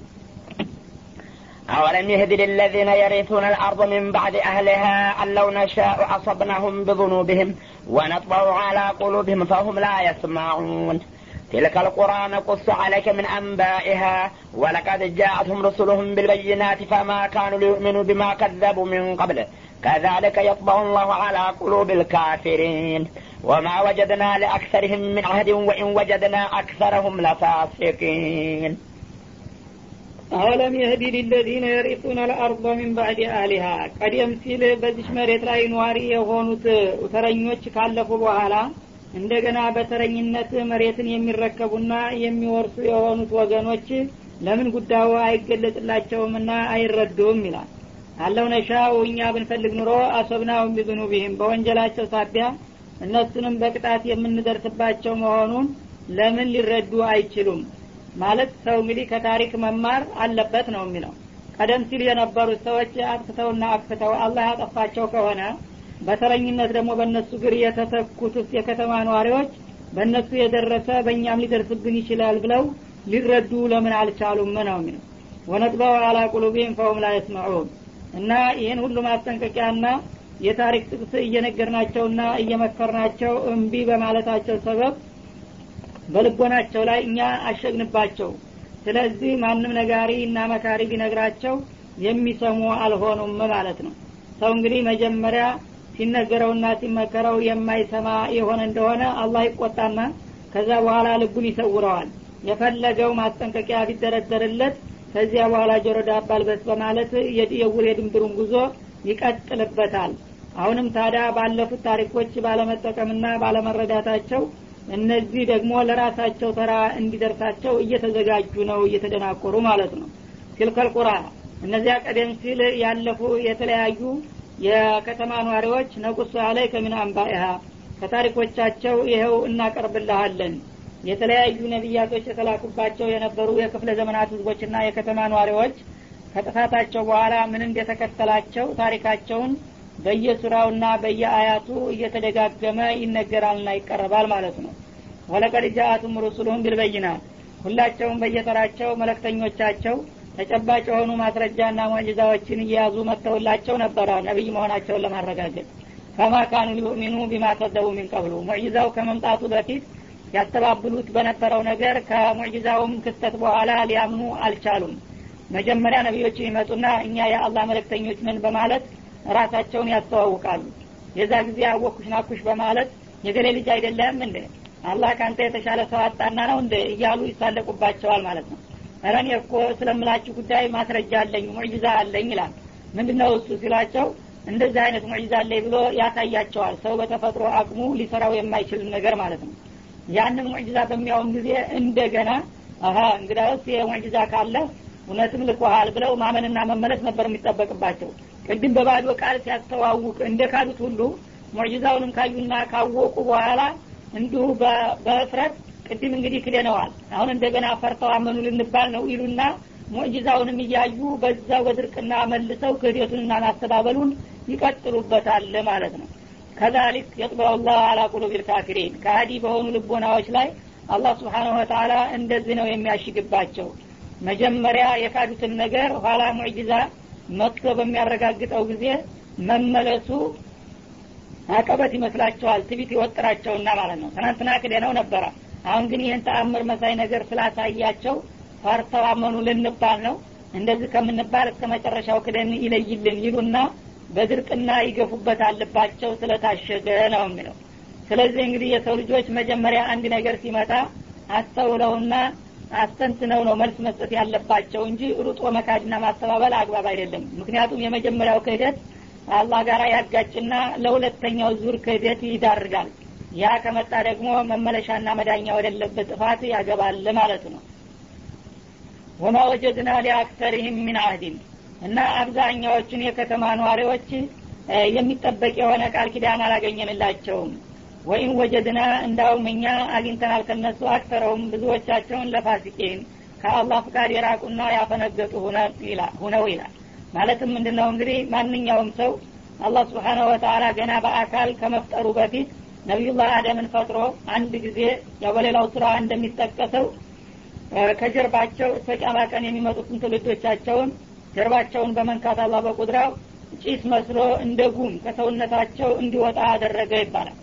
أولم يهد للذين يرثون الأرض من بعد أهلها أن لو نشاء أصبناهم بذنوبهم ونطبع على قلوبهم فهم لا يسمعون. تلك القرى نقص عليك من أنبائها ولقد جاءتهم رسلهم بالبينات فما كانوا ليؤمنوا بما كذبوا من قبل. كذلك يطبع الله على قلوب الكافرين. وما وجدنا لأكثرهم من عهد وإن وجدنا أكثرهم لفاسقين. አለም የህዲ ሊለዚነ የሪጡነ ለአርض ሚን ባዕድ አህሊሃ ቀደም ሲል በዚች መሬት ላይ ነዋሪ የሆኑት ተረኞች ካለፉ በኋላ እንደገና በተረኝነት መሬትን የሚረከቡና የሚወርሱ የሆኑት ወገኖች ለምን ጉዳዩ አይገለጽላቸውምና አይረዱም ይላል። አለው ነሻው እኛ ብንፈልግ ኑሮ አሶብናው ቢዝኑቢህም በወንጀላቸው ሳቢያ እነሱንም በቅጣት የምንደርስባቸው መሆኑን ለምን ሊረዱ አይችሉም ማለት ሰው እንግዲህ ከታሪክ መማር አለበት ነው የሚለው። ቀደም ሲል የነበሩት ሰዎች አጥፍተውና አክፍተው አላህ ያጠፋቸው ከሆነ በተረኝነት ደግሞ በእነሱ ግር የተተኩት የከተማ ነዋሪዎች በእነሱ የደረሰ በእኛም ሊደርስብን ይችላል ብለው ሊረዱ ለምን አልቻሉም ነው የሚለው። ወነጥበው አላ ቁሉቢህም ፈሁም ላ የስመዑን። እና ይህን ሁሉ ማስጠንቀቂያና የታሪክ ጥቅስ እየነገርናቸውና እየመከርናቸው እምቢ በማለታቸው ሰበብ በልቦናቸው ላይ እኛ አሸግንባቸው ስለዚህ ማንም ነጋሪ እና መካሪ ቢነግራቸው የሚሰሙ አልሆኑም ማለት ነው። ሰው እንግዲህ መጀመሪያ ሲነገረውና ሲመከረው የማይሰማ የሆነ እንደሆነ አላህ ይቆጣና ከዛ በኋላ ልቡን ይሰውረዋል። የፈለገው ማስጠንቀቂያ ቢደረደርለት ከዚያ በኋላ ጆሮ ዳባ በማለት የውር የድንብሩን ጉዞ ይቀጥልበታል። አሁንም ታዲያ ባለፉት ታሪኮች ባለመጠቀምና ባለመረዳታቸው እነዚህ ደግሞ ለራሳቸው ተራ እንዲደርሳቸው እየተዘጋጁ ነው እየተደናቆሩ ማለት ነው። ትልከል ቁራ እነዚያ ቀደም ሲል ያለፉ የተለያዩ የከተማ ኗሪዎች ነቁሱ አላይ ከሚን አንባኢሃ ከታሪኮቻቸው ይኸው እናቀርብልሃለን። የተለያዩ ነቢያቶች የተላኩባቸው የነበሩ የክፍለ ዘመናት ህዝቦችና የከተማ ኗሪዎች ከጥፋታቸው በኋላ ምን እንደተከተላቸው ታሪካቸውን በየሱራውና በየአያቱ እየተደጋገመ ይነገራልና ይቀረባል ማለት ነው። ወለቀድ ጃአቱም ሩሱሉሁም ቢልበይናት ሁላቸውም በየተራቸው መለክተኞቻቸው ተጨባጭ የሆኑ ማስረጃና ሙዕጅዛዎችን እየያዙ መጥተውላቸው ነበረ ነቢይ መሆናቸውን ለማረጋገጥ። ፈማ ካኑ ሊኡሚኑ ቢማ ከዘቡ ሚን ቀብሉ። ሙዕጅዛው ከመምጣቱ በፊት ያስተባብሉት በነበረው ነገር ከሙዕጅዛውም ክስተት በኋላ ሊያምኑ አልቻሉም። መጀመሪያ ነቢዮች ይመጡና እኛ የአላህ መለክተኞች ነን በማለት ራሳቸውን ያስተዋውቃሉ። የዛ ጊዜ አወኩሽ ናኩሽ በማለት የገሌ ልጅ አይደለም እንደ አላህ ከአንተ የተሻለ ሰው አጣና ነው እንደ እያሉ ይሳለቁባቸዋል ማለት ነው። ረን እኮ ስለምላችሁ ጉዳይ ማስረጃ አለኝ ሙዕጅዛ አለኝ ይላል። ምንድነው እሱ ሲላቸው እንደዚህ አይነት ሙዕጅዛ አለኝ ብሎ ያሳያቸዋል ሰው በተፈጥሮ አቅሙ ሊሰራው የማይችል ነገር ማለት ነው። ያንን ሙዕጅዛ በሚያውም ጊዜ እንደገና አሀ እንግዳውስ የሙዕጅዛ ካለ እውነትም ልኮሃል ብለው ማመንና መመለስ ነበር የሚጠበቅባቸው ቅድም በባዶ ቃል ሲያስተዋውቅ እንደ ካዱት ሁሉ ሙዕጅዛውንም ካዩና ካወቁ በኋላ እንዲሁ በእፍረት ቅድም እንግዲህ ክደነዋል። አሁን እንደገና ፈርተው አመኑ ልንባል ነው ይሉና ሙዕጅዛውንም እያዩ በዛው በድርቅና መልሰው ክህደቱንና ማስተባበሉን ይቀጥሉበታል ማለት ነው። ከዛሊክ የጥበው ላህ አላ ቁሉብ ልካፊሪን ከሀዲ በሆኑ ልቦናዎች ላይ አላህ ስብሓንሁ ወተላ እንደዚህ ነው የሚያሽግባቸው። መጀመሪያ የካዱትን ነገር ኋላ ሙዕጅዛ መጥቶ በሚያረጋግጠው ጊዜ መመለሱ አቀበት ይመስላቸዋል ትቢት ይወጥራቸውና ማለት ነው። ትናንትና ክደነው ነበረ። አሁን ግን ይህን ተአምር መሳይ ነገር ስላሳያቸው ፈርተው ልንባል ነው። እንደዚህ ከምንባል እስከ መጨረሻው ክደን ይለይልን ይሉና በድርቅና ይገፉበት አለባቸው ስለታሸገ ነው የሚለው። ስለዚህ እንግዲህ የሰው ልጆች መጀመሪያ አንድ ነገር ሲመጣ አስተውለውና አስተንትነው ነው መልስ መስጠት ያለባቸው እንጂ ሩጦ መካድና ማስተባበል አግባብ አይደለም። ምክንያቱም የመጀመሪያው ክህደት አላህ ጋር ያጋጭና ለሁለተኛው ዙር ክህደት ይዳርጋል። ያ ከመጣ ደግሞ መመለሻና መዳኛ ወደለበት ጥፋት ያገባል ማለት ነው። ወማ ወጀድና ሊአክተሪህም ሚን አህዲን እና አብዛኛዎቹን የከተማ ነዋሪዎች የሚጠበቅ የሆነ ቃል ኪዳን አላገኘንላቸውም ወይም ወጀድና እንዳውም እኛ አግኝተናል ከነሱ አክተረውም ብዙዎቻቸውን ለፋሲቄን ከአላህ ፍቃድ የራቁና ያፈነገጡ ሁነው ይላል። ማለትም ምንድነው እንግዲህ ማንኛውም ሰው አላህ ስብሓነሁ ወተላ ገና በአካል ከመፍጠሩ በፊት ነቢዩላህ አደምን ፈጥሮ አንድ ጊዜ ያው በሌላው ስራ እንደሚጠቀሰው ከጀርባቸው እስከ ቂያማ ቀን የሚመጡትን ትውልዶቻቸውን ጀርባቸውን በመንካት አላህ በቁድራው ጭስ መስሎ እንደ ጉም ከሰውነታቸው እንዲወጣ አደረገ ይባላል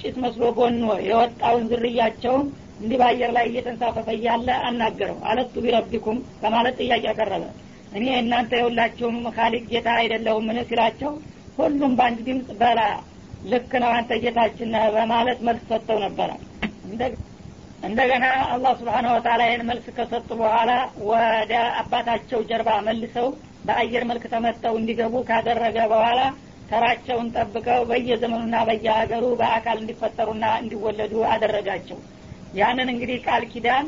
ጭስ መስሎ ጎኖ የወጣውን ዝርያቸውን እንዲህ በአየር ላይ እየተንሳፈፈ እያለ አናገረው። አለቱ ቢረቢኩም በማለት ጥያቄ ያቀረበ እኔ እናንተ የሁላችሁም ካሊቅ ጌታ አይደለሁም ምን ሲላቸው ሁሉም በአንድ ድምፅ በላ ልክ ነው አንተ ጌታችን በማለት መልስ ሰጥተው ነበረ። እንደገና አላህ ስብሓነ ወተላ ይህን መልስ ከሰጡ በኋላ ወደ አባታቸው ጀርባ መልሰው በአየር መልክ ተመተው እንዲገቡ ካደረገ በኋላ ተራቸውን ጠብቀው በየዘመኑና በየሀገሩ በአካል እንዲፈጠሩና እንዲወለዱ አደረጋቸው። ያንን እንግዲህ ቃል ኪዳን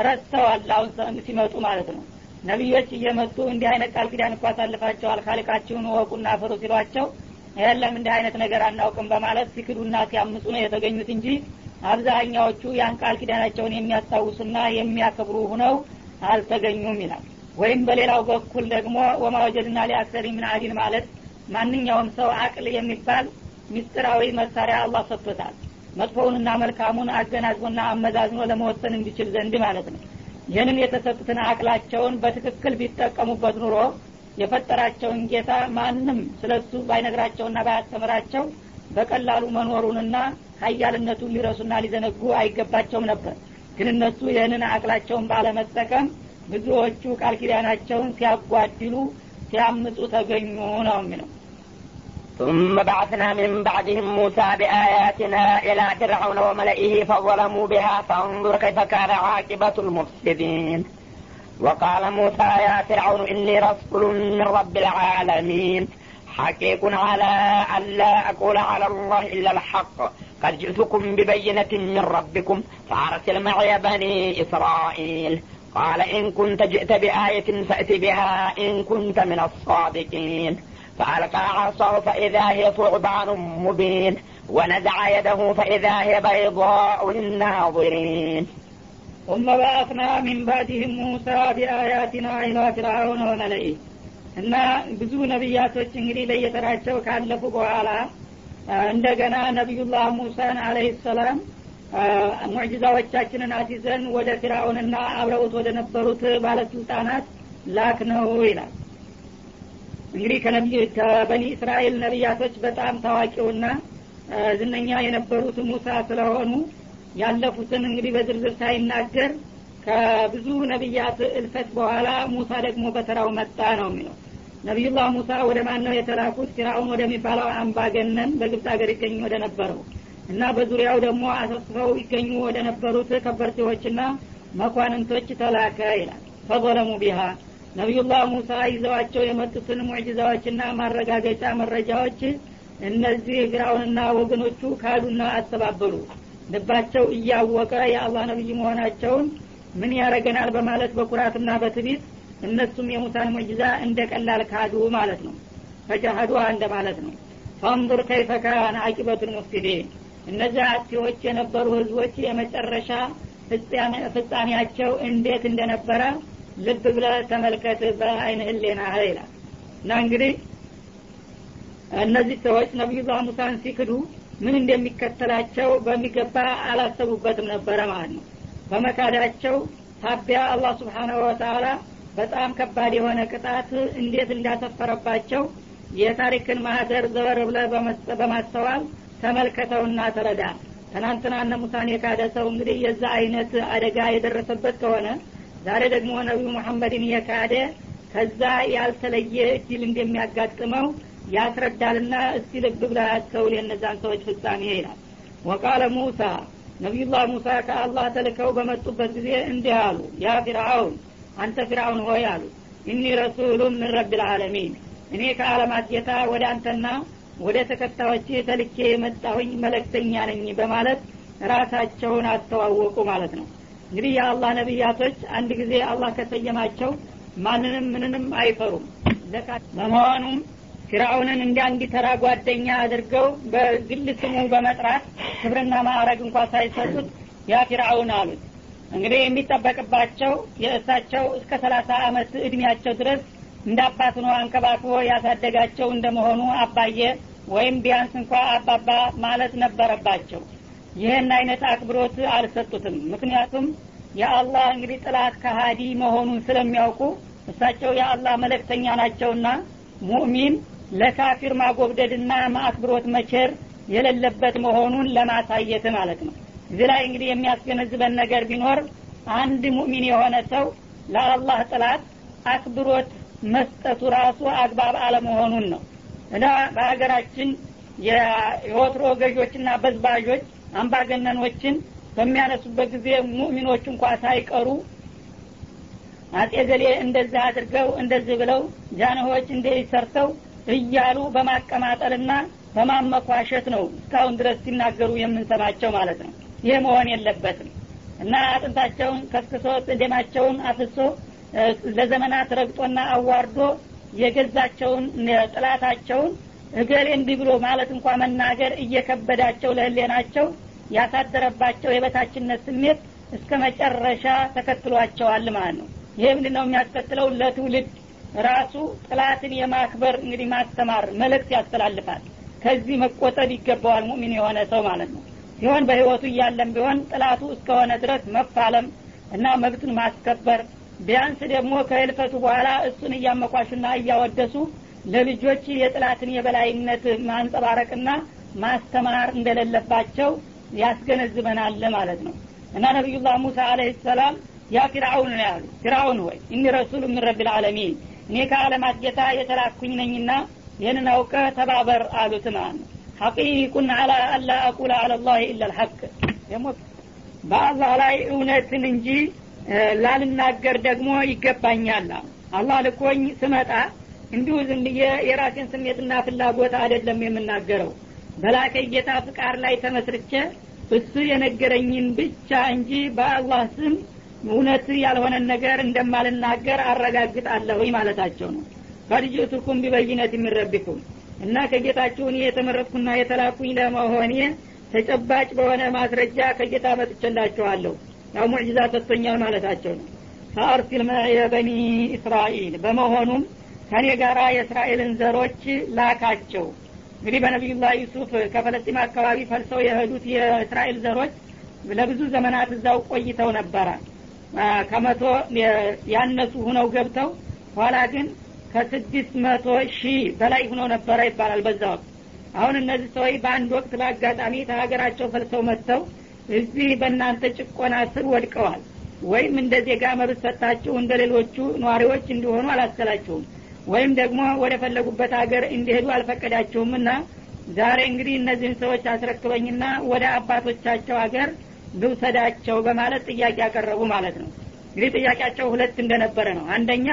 ረስተዋል አሁን ሲመጡ ማለት ነው። ነቢዮች እየመጡ እንዲህ አይነት ቃል ኪዳን እኳ አሳልፋቸዋል ካሊቃችሁን ወቁና ፍሩ ሲሏቸው የለም እንዲህ አይነት ነገር አናውቅም በማለት ሲክዱና ሲያምፁ ነው የተገኙት እንጂ አብዛኛዎቹ ያን ቃል ኪዳናቸውን የሚያስታውሱና የሚያከብሩ ሁነው አልተገኙም ይላል። ወይም በሌላው በኩል ደግሞ ወማወጀድና ሊአክሰሪ ምን አዲን ማለት ማንኛውም ሰው አቅል የሚባል ሚስጥራዊ መሳሪያ አላህ ሰጥቶታል። መጥፎውንና መልካሙን አገናዝቦና አመዛዝኖ ለመወሰን እንዲችል ዘንድ ማለት ነው። ይህንን የተሰጡትን አቅላቸውን በትክክል ቢጠቀሙበት ኑሮ የፈጠራቸውን ጌታ ማንም ስለ እሱ ባይነግራቸውና ባያስተምራቸው በቀላሉ መኖሩንና ሀያልነቱን ሊረሱና ሊዘነጉ አይገባቸውም ነበር። ግን እነሱ ይህንን አቅላቸውን ባለመጠቀም ብዙዎቹ ቃል ኪዳናቸውን ሲያጓድሉ ሲያምፁ ተገኙ ነው የሚለው ثم بعثنا من بعدهم موسى بآياتنا إلى فرعون وملئه فظلموا بها فانظر كيف كان عاقبة المفسدين. وقال موسى يا فرعون إني رسول من رب العالمين. حقيق على أن لا أقول على الله إلا الحق. قد جئتكم ببينة من ربكم فأرسل معي بني إسرائيل. قال إن كنت جئت بآية فأت بها إن كنت من الصادقين. فألقى عصاه فإذا هي ثعبان مبين ونزع يده فإذا هي بيضاء للناظرين ثم بعثنا من بعدهم موسى بآياتنا إلى فرعون وملئه እና ብዙ ነቢያቶች እንግዲህ ለየተራቸው ካለፉ በኋላ እንደገና ነቢዩላህ ሙሳን አለህ ሰላም ሙዕጅዛዎቻችንን አሲዘን ወደ ፊራውንና አብረውት ወደ ነበሩት ባለስልጣናት ላክ ነው ይላል እንግዲህ ከበኒ እስራኤል ነቢያቶች በጣም ታዋቂውና ዝነኛ የነበሩት ሙሳ ስለሆኑ ያለፉትን እንግዲህ በዝርዝር ሳይናገር ከብዙ ነቢያት እልፈት በኋላ ሙሳ ደግሞ በተራው መጣ ነው የሚለው። ነቢዩላህ ሙሳ ወደ ማን ነው የተላኩት? ፊራውን ወደሚባለው አምባገነን በግብፅ ሀገር ይገኙ ወደ ነበረው እና በዙሪያው ደግሞ አሰስፈው ይገኙ ወደ ነበሩት ከበርቴዎችና መኳንንቶች ተላከ ይላል። ፈظለሙ ቢሃ ነቢዩላህ ሙሳ ይዘዋቸው የመጡትን ሙዕጅዛዎችና ማረጋገጫ መረጃዎች እነዚህ ፊራውንና ወገኖቹ ካዱና አስተባበሉ። ልባቸው እያወቀ የአላህ ነቢይ መሆናቸውን ምን ያረገናል በማለት በኩራትና በትቢት እነሱም የሙሳን ሙዕጅዛ እንደ ቀላል ካዱ ማለት ነው። ፈጃሃዱ እንደ ማለት ነው። ፈንظር ከይፈ ካነ አቂበቱ ልሙፍሲዲን እነዚህ አጥፊዎች የነበሩ ህዝቦች የመጨረሻ ፍጻሜያቸው እንዴት እንደነበረ ልብ ብለ ተመልከት በአይን ህሌና ይላል። እና እንግዲህ እነዚህ ሰዎች ነቢዩላህ ሙሳን ሲክዱ ምን እንደሚከተላቸው በሚገባ አላሰቡበትም ነበረ ማለት ነው። በመካዳቸው ሳቢያ አላህ ስብሓናሁ ወተላ በጣም ከባድ የሆነ ቅጣት እንዴት እንዳሰፈረባቸው የታሪክን ማህደር ዘበር ብለ በማስተዋል ተመልከተውና ተረዳ። ትናንትና እነ ሙሳን የካደ ሰው እንግዲህ የዛ አይነት አደጋ የደረሰበት ከሆነ ዛሬ ደግሞ ነቢዩ መሐመድን የካደ ከዛ ያልተለየ እድል እንደሚያጋጥመው ያስረዳልና እስቲ ልብ ብላ ያስተውል የነዛን ሰዎች ፍጻሜ ይላል። ወቃለ ሙሳ ነቢዩላህ ሙሳ ከአላህ ተልከው በመጡበት ጊዜ እንዲህ አሉ። ያ ፊርአውን አንተ ፊርአውን ሆይ አሉ። እኒ ረሱሉ ምን ረብ ልዓለሚን እኔ ከአለማት ጌታ ወደ አንተና ወደ ተከታዮች ተልኬ የመጣሁኝ መለክተኛ ነኝ በማለት ራሳቸውን አስተዋወቁ ማለት ነው እንግዲህ የአላህ ነቢያቶች አንድ ጊዜ አላህ ከሰየማቸው ማንንም ምንንም አይፈሩም። በመሆኑም ፊራውንን እንደ አንድ ተራ ጓደኛ አድርገው በግል ስሙ በመጥራት ክብርና ማዕረግ እንኳ ሳይሰጡት ያ ፊርአውን አሉት። እንግዲህ የሚጠበቅባቸው የእሳቸው እስከ ሰላሳ አመት እድሜያቸው ድረስ እንደ አባት ነው አንከባክቦ ያሳደጋቸው እንደመሆኑ አባየ ወይም ቢያንስ እንኳ አባባ ማለት ነበረባቸው ይህን አይነት አክብሮት አልሰጡትም። ምክንያቱም የአላህ እንግዲህ ጥላት ከሀዲ መሆኑን ስለሚያውቁ እሳቸው የአላህ መለክተኛ ናቸውና ሙእሚን ለካፊር ማጎብደድና ማአክብሮት መቸር የሌለበት መሆኑን ለማሳየት ማለት ነው። እዚህ ላይ እንግዲህ የሚያስገነዝበን ነገር ቢኖር አንድ ሙእሚን የሆነ ሰው ለአላህ ጥላት አክብሮት መስጠቱ ራሱ አግባብ አለመሆኑን ነው። እና በሀገራችን የወትሮ ገዦችና በዝባዦች አምባገነኖችን በሚያነሱበት ጊዜ ሙእሚኖች እንኳ ሳይቀሩ አጼ ገሌ እንደዚህ አድርገው እንደዚህ ብለው ጃንሆች እንደዚህ ሰርተው እያሉ በማቀማጠልና በማመኳሸት ነው እስካሁን ድረስ ሲናገሩ የምንሰማቸው ማለት ነው። ይህ መሆን የለበትም። እና አጥንታቸውን ከስክሶ ደማቸውን አፍሶ ለዘመናት ረግጦና አዋርዶ የገዛቸውን ጥላታቸውን እገሌ እንዲህ ብሎ ማለት እንኳ መናገር እየከበዳቸው ለህሌናቸው ያሳደረባቸው የበታችነት ስሜት እስከ መጨረሻ ተከትሏቸዋል ማለት ነው። ይህ ምንድ ነው የሚያስከትለው? ለትውልድ ራሱ ጥላትን የማክበር እንግዲህ ማስተማር መልእክት ያስተላልፋል። ከዚህ መቆጠብ ይገባዋል ሙሚን የሆነ ሰው ማለት ነው። ሲሆን በህይወቱ እያለም ቢሆን ጥላቱ እስከሆነ ድረስ መፋለም እና መብቱን ማስከበር ቢያንስ ደግሞ ከህልፈቱ በኋላ እሱን እያመኳሹና እያወደሱ ለልጆች የጥላትን የበላይነት ማንጸባረቅና ማስተማር እንደሌለባቸው ያስገነዝበናል ማለት ነው። እና ነቢዩላህ ሙሳ አለህ ሰላም ያ ፊርአውን ነው ያሉ ፊርአውን ሆይ እኒ ረሱሉ ምን ረቢ ልዓለሚን እኔ ከአለማት ጌታ የተላኩኝ ነኝና ይህንን አውቀ ተባበር አሉት ማለት ነው። ሐቂቁን አላ አላ አቁለ አላ ላህ ኢላ ልሐቅ ደግሞ በአላህ ላይ እውነትን እንጂ ላልናገር ደግሞ ይገባኛል አላህ ልኮኝ ስመጣ እንዲሁ ዝም ብዬ የራሴን ስሜትና ፍላጎት አይደለም የምናገረው። በላከ ጌታ ፍቃድ ላይ ተመስርቼ እሱ የነገረኝን ብቻ እንጂ በአላህ ስም እውነት ያልሆነን ነገር እንደማልናገር አረጋግጣለሁኝ ማለታቸው ነው። ፈርጅቱኩም ቢበይነት የሚረቢኩም እና ከጌታችሁ የተመረጥኩና የተላኩኝ ለመሆኔ ተጨባጭ በሆነ ማስረጃ ከጌታ መጥቼላችኋለሁ። ያው ሙዕጅዛ ሰጥቶኛል ማለታቸው ነው። ፈአርሲል መዕየ በኒ እስራኤል በመሆኑም ከኔ ጋራ የእስራኤልን ዘሮች ላካቸው። እንግዲህ በነቢዩላህ ዩሱፍ ከፈለስጢም አካባቢ ፈልሰው የሄዱት የእስራኤል ዘሮች ለብዙ ዘመናት እዛው ቆይተው ነበረ። ከመቶ ያነሱ ሁነው ገብተው ኋላ ግን ከስድስት መቶ ሺህ በላይ ሁነው ነበረ ይባላል በዛ ወቅት። አሁን እነዚህ ሰዎች በአንድ ወቅት በአጋጣሚ ከሀገራቸው ፈልሰው መጥተው እዚህ በእናንተ ጭቆና ስር ወድቀዋል ወይም እንደ ዜጋ መብት ሰጥታችሁ እንደ ሌሎቹ ነዋሪዎች እንዲሆኑ አላስከላችሁም ወይም ደግሞ ወደ ፈለጉበት ሀገር እንዲሄዱ አልፈቀዳችሁም እና ዛሬ እንግዲህ እነዚህን ሰዎች አስረክበኝና ወደ አባቶቻቸው ሀገር ልውሰዳቸው በማለት ጥያቄ ያቀረቡ ማለት ነው። እንግዲህ ጥያቄያቸው ሁለት እንደነበረ ነው። አንደኛ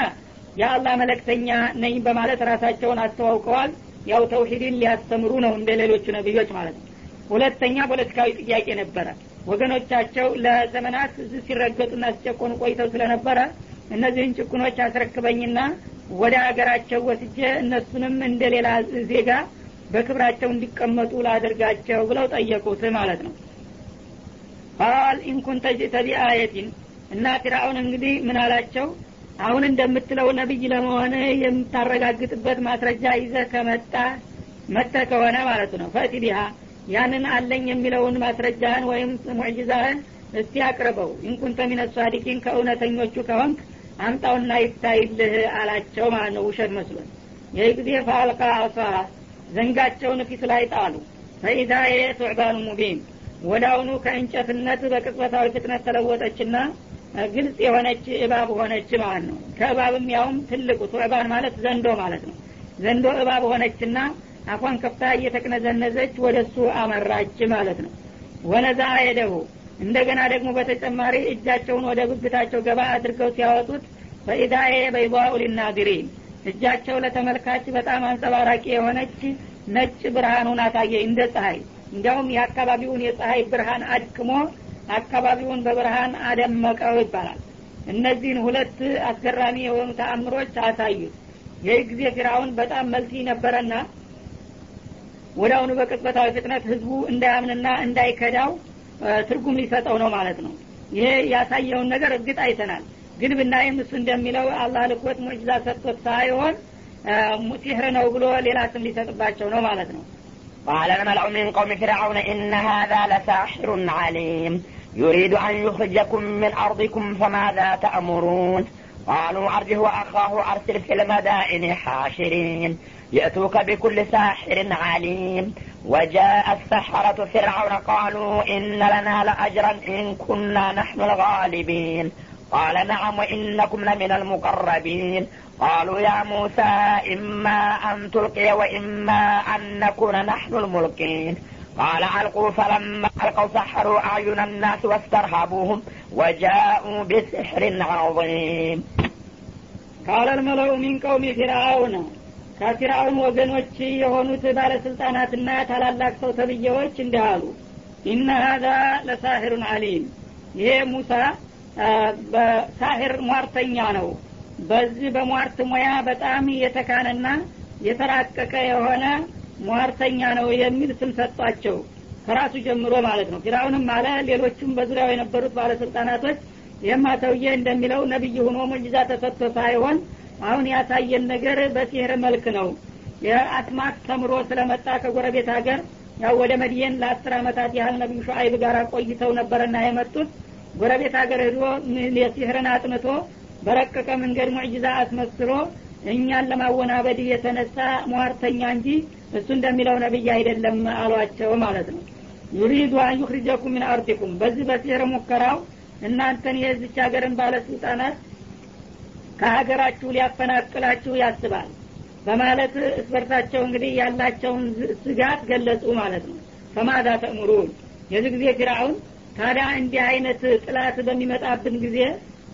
የአላህ መለክተኛ ነኝ በማለት ራሳቸውን አስተዋውቀዋል። ያው ተውሂድን ሊያስተምሩ ነው እንደ ሌሎቹ ነቢዮች ማለት ነው። ሁለተኛ ፖለቲካዊ ጥያቄ ነበረ። ወገኖቻቸው ለዘመናት ሲረገጡና ሲጨቆኑ ቆይተው ስለነበረ እነዚህን ጭቁኖች አስረክበኝና ወደ ሀገራቸው ወስጄ እነሱንም እንደ ሌላ ዜጋ በክብራቸው እንዲቀመጡ ላደርጋቸው ብለው ጠየቁት ማለት ነው። قال إن كنت جئت بآية እና ፊርአውን እንግዲህ ምን አላቸው? አሁን እንደምትለው ነቢይ ለመሆን የምታረጋግጥበት ማስረጃ ይዘህ ከመጣ መተ ከሆነ ማለት ነው። فأت بها ያንን አለኝ የሚለውን ማስረጃህን ወይም ሙዕጅዛህን እስቲ አቅርበው። إن كنت من الصادقين ከእውነተኞቹ ከሆንክ አምጣውና ይታይልህ አላቸው ማለት ነው ውሸት መስሎን ይህ ጊዜ فألقى عصاه ዘንጋቸውን ፊት ላይ ጣሉ። فإذا ثعبان مبين ወዳውኑ ከእንጨትነት በቅጽበታዊ ፍጥነት ተለወጠችና ግልጽ የሆነች እባብ ሆነች ማለት ነው። ከእባብም ያውም ትልቁ ثعبان ማለት ዘንዶ ማለት ነው። ዘንዶ እባብ ሆነችና አፏን ከፍታ እየተቅነዘነዘች ወደ እሱ አመራች ማለት ነው። ወነዛ የደሁ እንደገና ደግሞ በተጨማሪ እጃቸውን ወደ ብብታቸው ገባ አድርገው ሲያወጡት ፈኢዳዬ በይባኡ ሊናዚሪን እጃቸው ለተመልካች በጣም አንጸባራቂ የሆነች ነጭ ብርሃን ሁና ታየ እንደ ፀሐይ እንዲያውም የአካባቢውን የፀሐይ ብርሃን አድክሞ አካባቢውን በብርሃን አደመቀው ይባላል። እነዚህን ሁለት አስገራሚ የሆኑ ተአምሮች አሳዩት ይህ ጊዜ ፊራውን በጣም መልሲ ነበረና ወደ አሁኑ በቅጽበታዊ ፍጥነት ህዝቡ እንዳያምንና እንዳይከዳው ትርጉም ሊሰጠው ነው ማለት ነው ይሄ ያሳየውን ነገር እርግጥ አይተናል ግን ብናይም እሱ እንደሚለው አላህ ልኮት ሙዕጅዛ ሰጥቶት ሳይሆን ሲህር ነው ብሎ ሌላ ስም ሊሰጥባቸው ነው ማለት ነው قال الملأ من قوم فرعون إن هذا لساحر عليم يريد أن يخرجكم من أرضكم فماذا تأمرون قالوا أرجه وأخاه أرسل في المدائن حاشرين يأتوك بكل ساحر عليم. وجاء السحرة فرعون قالوا إن لنا لأجرا إن كنا نحن الغالبين. قال نعم وإنكم لمن المقربين. قالوا يا موسى إما أن تلقي وإما أن نكون نحن الملقين. قال ألقوا فلما ألقوا سحروا أعين الناس واسترهبوهم وجاءوا بسحر عظيم. قال الملأ من قوم فرعون ከፊርአውን ወገኖች የሆኑት ባለስልጣናትና ታላላቅ ሰው ተብዬዎች እንዲህ አሉ። ኢነ ሀዛ ለሳሂሩን አሊም ይሄ ሙሳ በሳሂር ሟርተኛ ነው። በዚህ በሟርት ሙያ በጣም የተካነና የተራቀቀ የሆነ ሟርተኛ ነው የሚል ስም ሰጧቸው። ከራሱ ጀምሮ ማለት ነው። ፊራውንም አለ ሌሎቹም በዙሪያው የነበሩት ባለስልጣናቶች ይህማ ሰውዬ እንደሚለው ነቢይ ሆኖ ሙጅዛ ተሰጥቶ ሳይሆን አሁን ያሳየን ነገር በሲህር መልክ ነው። የአስማት ተምሮ ስለመጣ ከጎረቤት ሀገር ያው ወደ መድየን ለአስር አመታት ያህል ነቢዩ ሸአይብ ጋር ቆይተው ነበረና የመጡት። ጎረቤት ሀገር ሄዶ የሲህርን አጥንቶ በረቀቀ መንገድ ሙዕጅዛ አስመስሎ እኛን ለማወናበድ የተነሳ ሟርተኛ እንጂ እሱ እንደሚለው ነቢይ አይደለም አሏቸው ማለት ነው። ዩሪዱ አን ዩክሪጀኩም ሚን አርዲኩም። በዚህ በሲህር ሙከራው እናንተን የዚች ሀገርን ባለስልጣናት ከሀገራችሁ ሊያፈናቅላችሁ ያስባል በማለት እስበርታቸው እንግዲህ ያላቸውን ስጋት ገለጹ ማለት ነው። ፈማዛ ተእምሩን የዚህ ጊዜ ፊርአውን ታዲያ እንዲህ አይነት ጥላት በሚመጣብን ጊዜ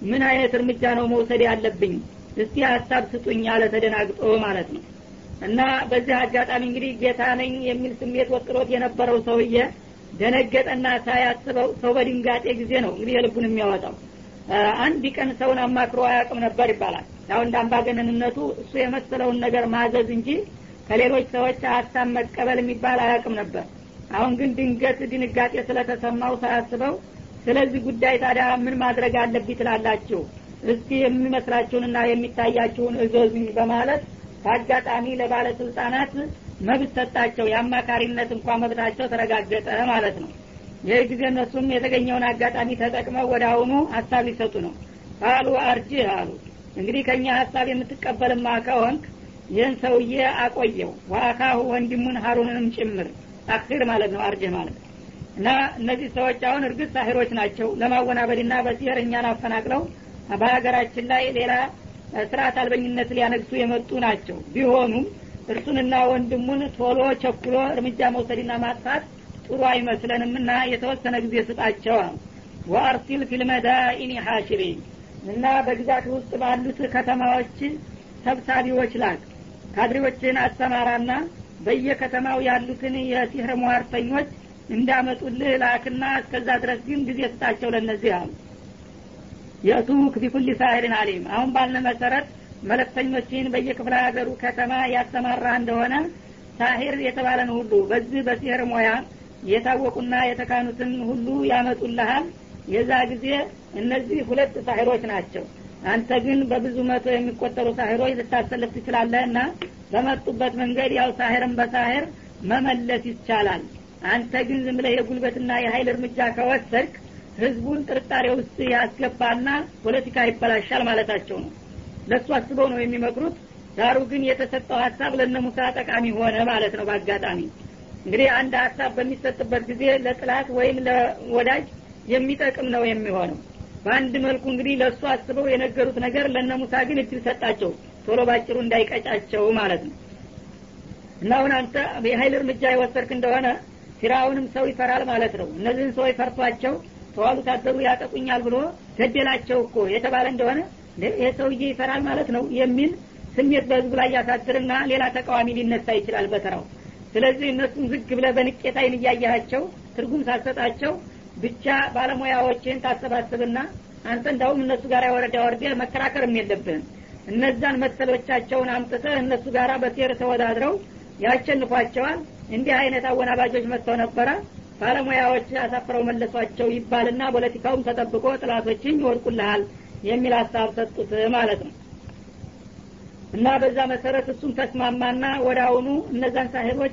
ምን አይነት እርምጃ ነው መውሰድ ያለብኝ? እስቲ ሀሳብ ስጡኝ አለ ተደናግጦ ማለት ነው። እና በዚህ አጋጣሚ እንግዲህ ጌታ ነኝ የሚል ስሜት ወጥሮት የነበረው ሰውዬ ደነገጠና ሳያስበው ሰው በድንጋጤ ጊዜ ነው እንግዲህ የልቡን የሚያወጣው አንድ ቀን ሰውን አማክሮ አያውቅም ነበር ይባላል። ያው እንደ አምባገነንነቱ እሱ የመሰለውን ነገር ማዘዝ እንጂ ከሌሎች ሰዎች ሀሳብ መቀበል የሚባል አያውቅም ነበር። አሁን ግን ድንገት ድንጋጤ ስለተሰማው ሳያስበው ስለዚህ ጉዳይ ታዲያ ምን ማድረግ አለብኝ ትላላችሁ? እስቲ የሚመስላችሁንና የሚታያችሁን እዘዙኝ በማለት በአጋጣሚ ለባለስልጣናት መብት ሰጣቸው። የአማካሪነት እንኳ መብታቸው ተረጋገጠ ማለት ነው ይህ ጊዜ እነሱም የተገኘውን አጋጣሚ ተጠቅመው ወደ አሁኑ ሀሳብ ሊሰጡ ነው። ቃሉ አርጅህ አሉ። እንግዲህ ከእኛ ሀሳብ የምትቀበልማ ከሆንክ ይህን ሰውዬ አቆየው። ዋአካሁ ወንድሙን ሀሩንንም ጭምር አክር ማለት ነው አርጅህ ማለት እና እነዚህ ሰዎች አሁን እርግጥ ሳሂሮች ናቸው። ለማወናበድና በሲህር እኛን አፈናቅለው በሀገራችን ላይ ሌላ ስርአት አልበኝነት ሊያነግሱ የመጡ ናቸው። ቢሆኑም እርሱንና ወንድሙን ቶሎ ቸኩሎ እርምጃ መውሰድና ማጥፋት ጥሩ አይመስለንም እና የተወሰነ ጊዜ ስጣቸው። ወአርሲል ፊልመዳኢኒ ሐሽሪን እና በግዛት ውስጥ ባሉት ከተማዎች ሰብሳቢዎች ላክ። ካድሬዎችን አሰማራና በየከተማው ያሉትን የሲህር ሟርተኞች እንዳመጡልህ ላክና እስከዛ ድረስ ግን ጊዜ ስጣቸው ለእነዚህ አሉ የእቱክ ቢኩል ሳሂርን አሊም አሁን ባልነ መሰረት መለክተኞችን በየክፍለ ሀገሩ ከተማ ያሰማራ እንደሆነ ሳሂር የተባለን ሁሉ በዚህ በሲህር ሙያ የታወቁና የተካኑትን ሁሉ ያመጡልሃል። የዛ ጊዜ እነዚህ ሁለት ሳሂሮች ናቸው። አንተ ግን በብዙ መቶ የሚቆጠሩ ሳሂሮች ልታሰልፍ ትችላለህ እና በመጡበት መንገድ ያው ሳሂርን በሳሂር መመለስ ይቻላል። አንተ ግን ዝም ብለህ የጉልበትና የሀይል እርምጃ ከወሰድክ ህዝቡን ጥርጣሬ ውስጥ ያስገባና ፖለቲካ ይበላሻል ማለታቸው ነው። ለእሱ አስበው ነው የሚመክሩት። ዳሩ ግን የተሰጠው ሀሳብ ለነ ሙሳ ጠቃሚ ሆነ ማለት ነው በአጋጣሚ እንግዲህ አንድ ሀሳብ በሚሰጥበት ጊዜ ለጥላት ወይም ለወዳጅ የሚጠቅም ነው የሚሆነው። በአንድ መልኩ እንግዲህ ለእሱ አስበው የነገሩት ነገር ለነ ሙሳ ግን እድል ሰጣቸው። ቶሎ ባጭሩ እንዳይቀጫቸው ማለት ነው። እና አሁን አንተ የሀይል እርምጃ የወሰድክ እንደሆነ ፊራውንም ሰው ይፈራል ማለት ነው። እነዚህን ሰዎች ፈርቷቸው ተዋሉ ታደሩ ያጠቁኛል ብሎ ገደላቸው እኮ የተባለ እንደሆነ ይህ ሰውዬ ይፈራል ማለት ነው የሚል ስሜት በህዝቡ ላይ ያሳድርና ሌላ ተቃዋሚ ሊነሳ ይችላል በተራው ስለዚህ እነሱም ዝግ ብለ በንቄት አይን እያያቸው ትርጉም ሳሰጣቸው ብቻ ባለሙያዎችን ታሰባስብና አንተ እንዳውም እነሱ ጋር ወረዳ ወርደ መከራከርም የለብህም። እነዛን መሰሎቻቸውን አምጥተህ እነሱ ጋር በሴር ተወዳድረው ያሸንፏቸዋል። እንዲህ አይነት አወናባጆች መጥተው ነበረ። ባለሙያዎች አሳፍረው መለሷቸው ይባልና ፖለቲካውም ተጠብቆ ጥላቶችን ይወድቁልሃል የሚል ሀሳብ ሰጡት ማለት ነው። እና በዛ መሰረት እሱም ተስማማና ወደ አሁኑ እነዛን ሳሄቦች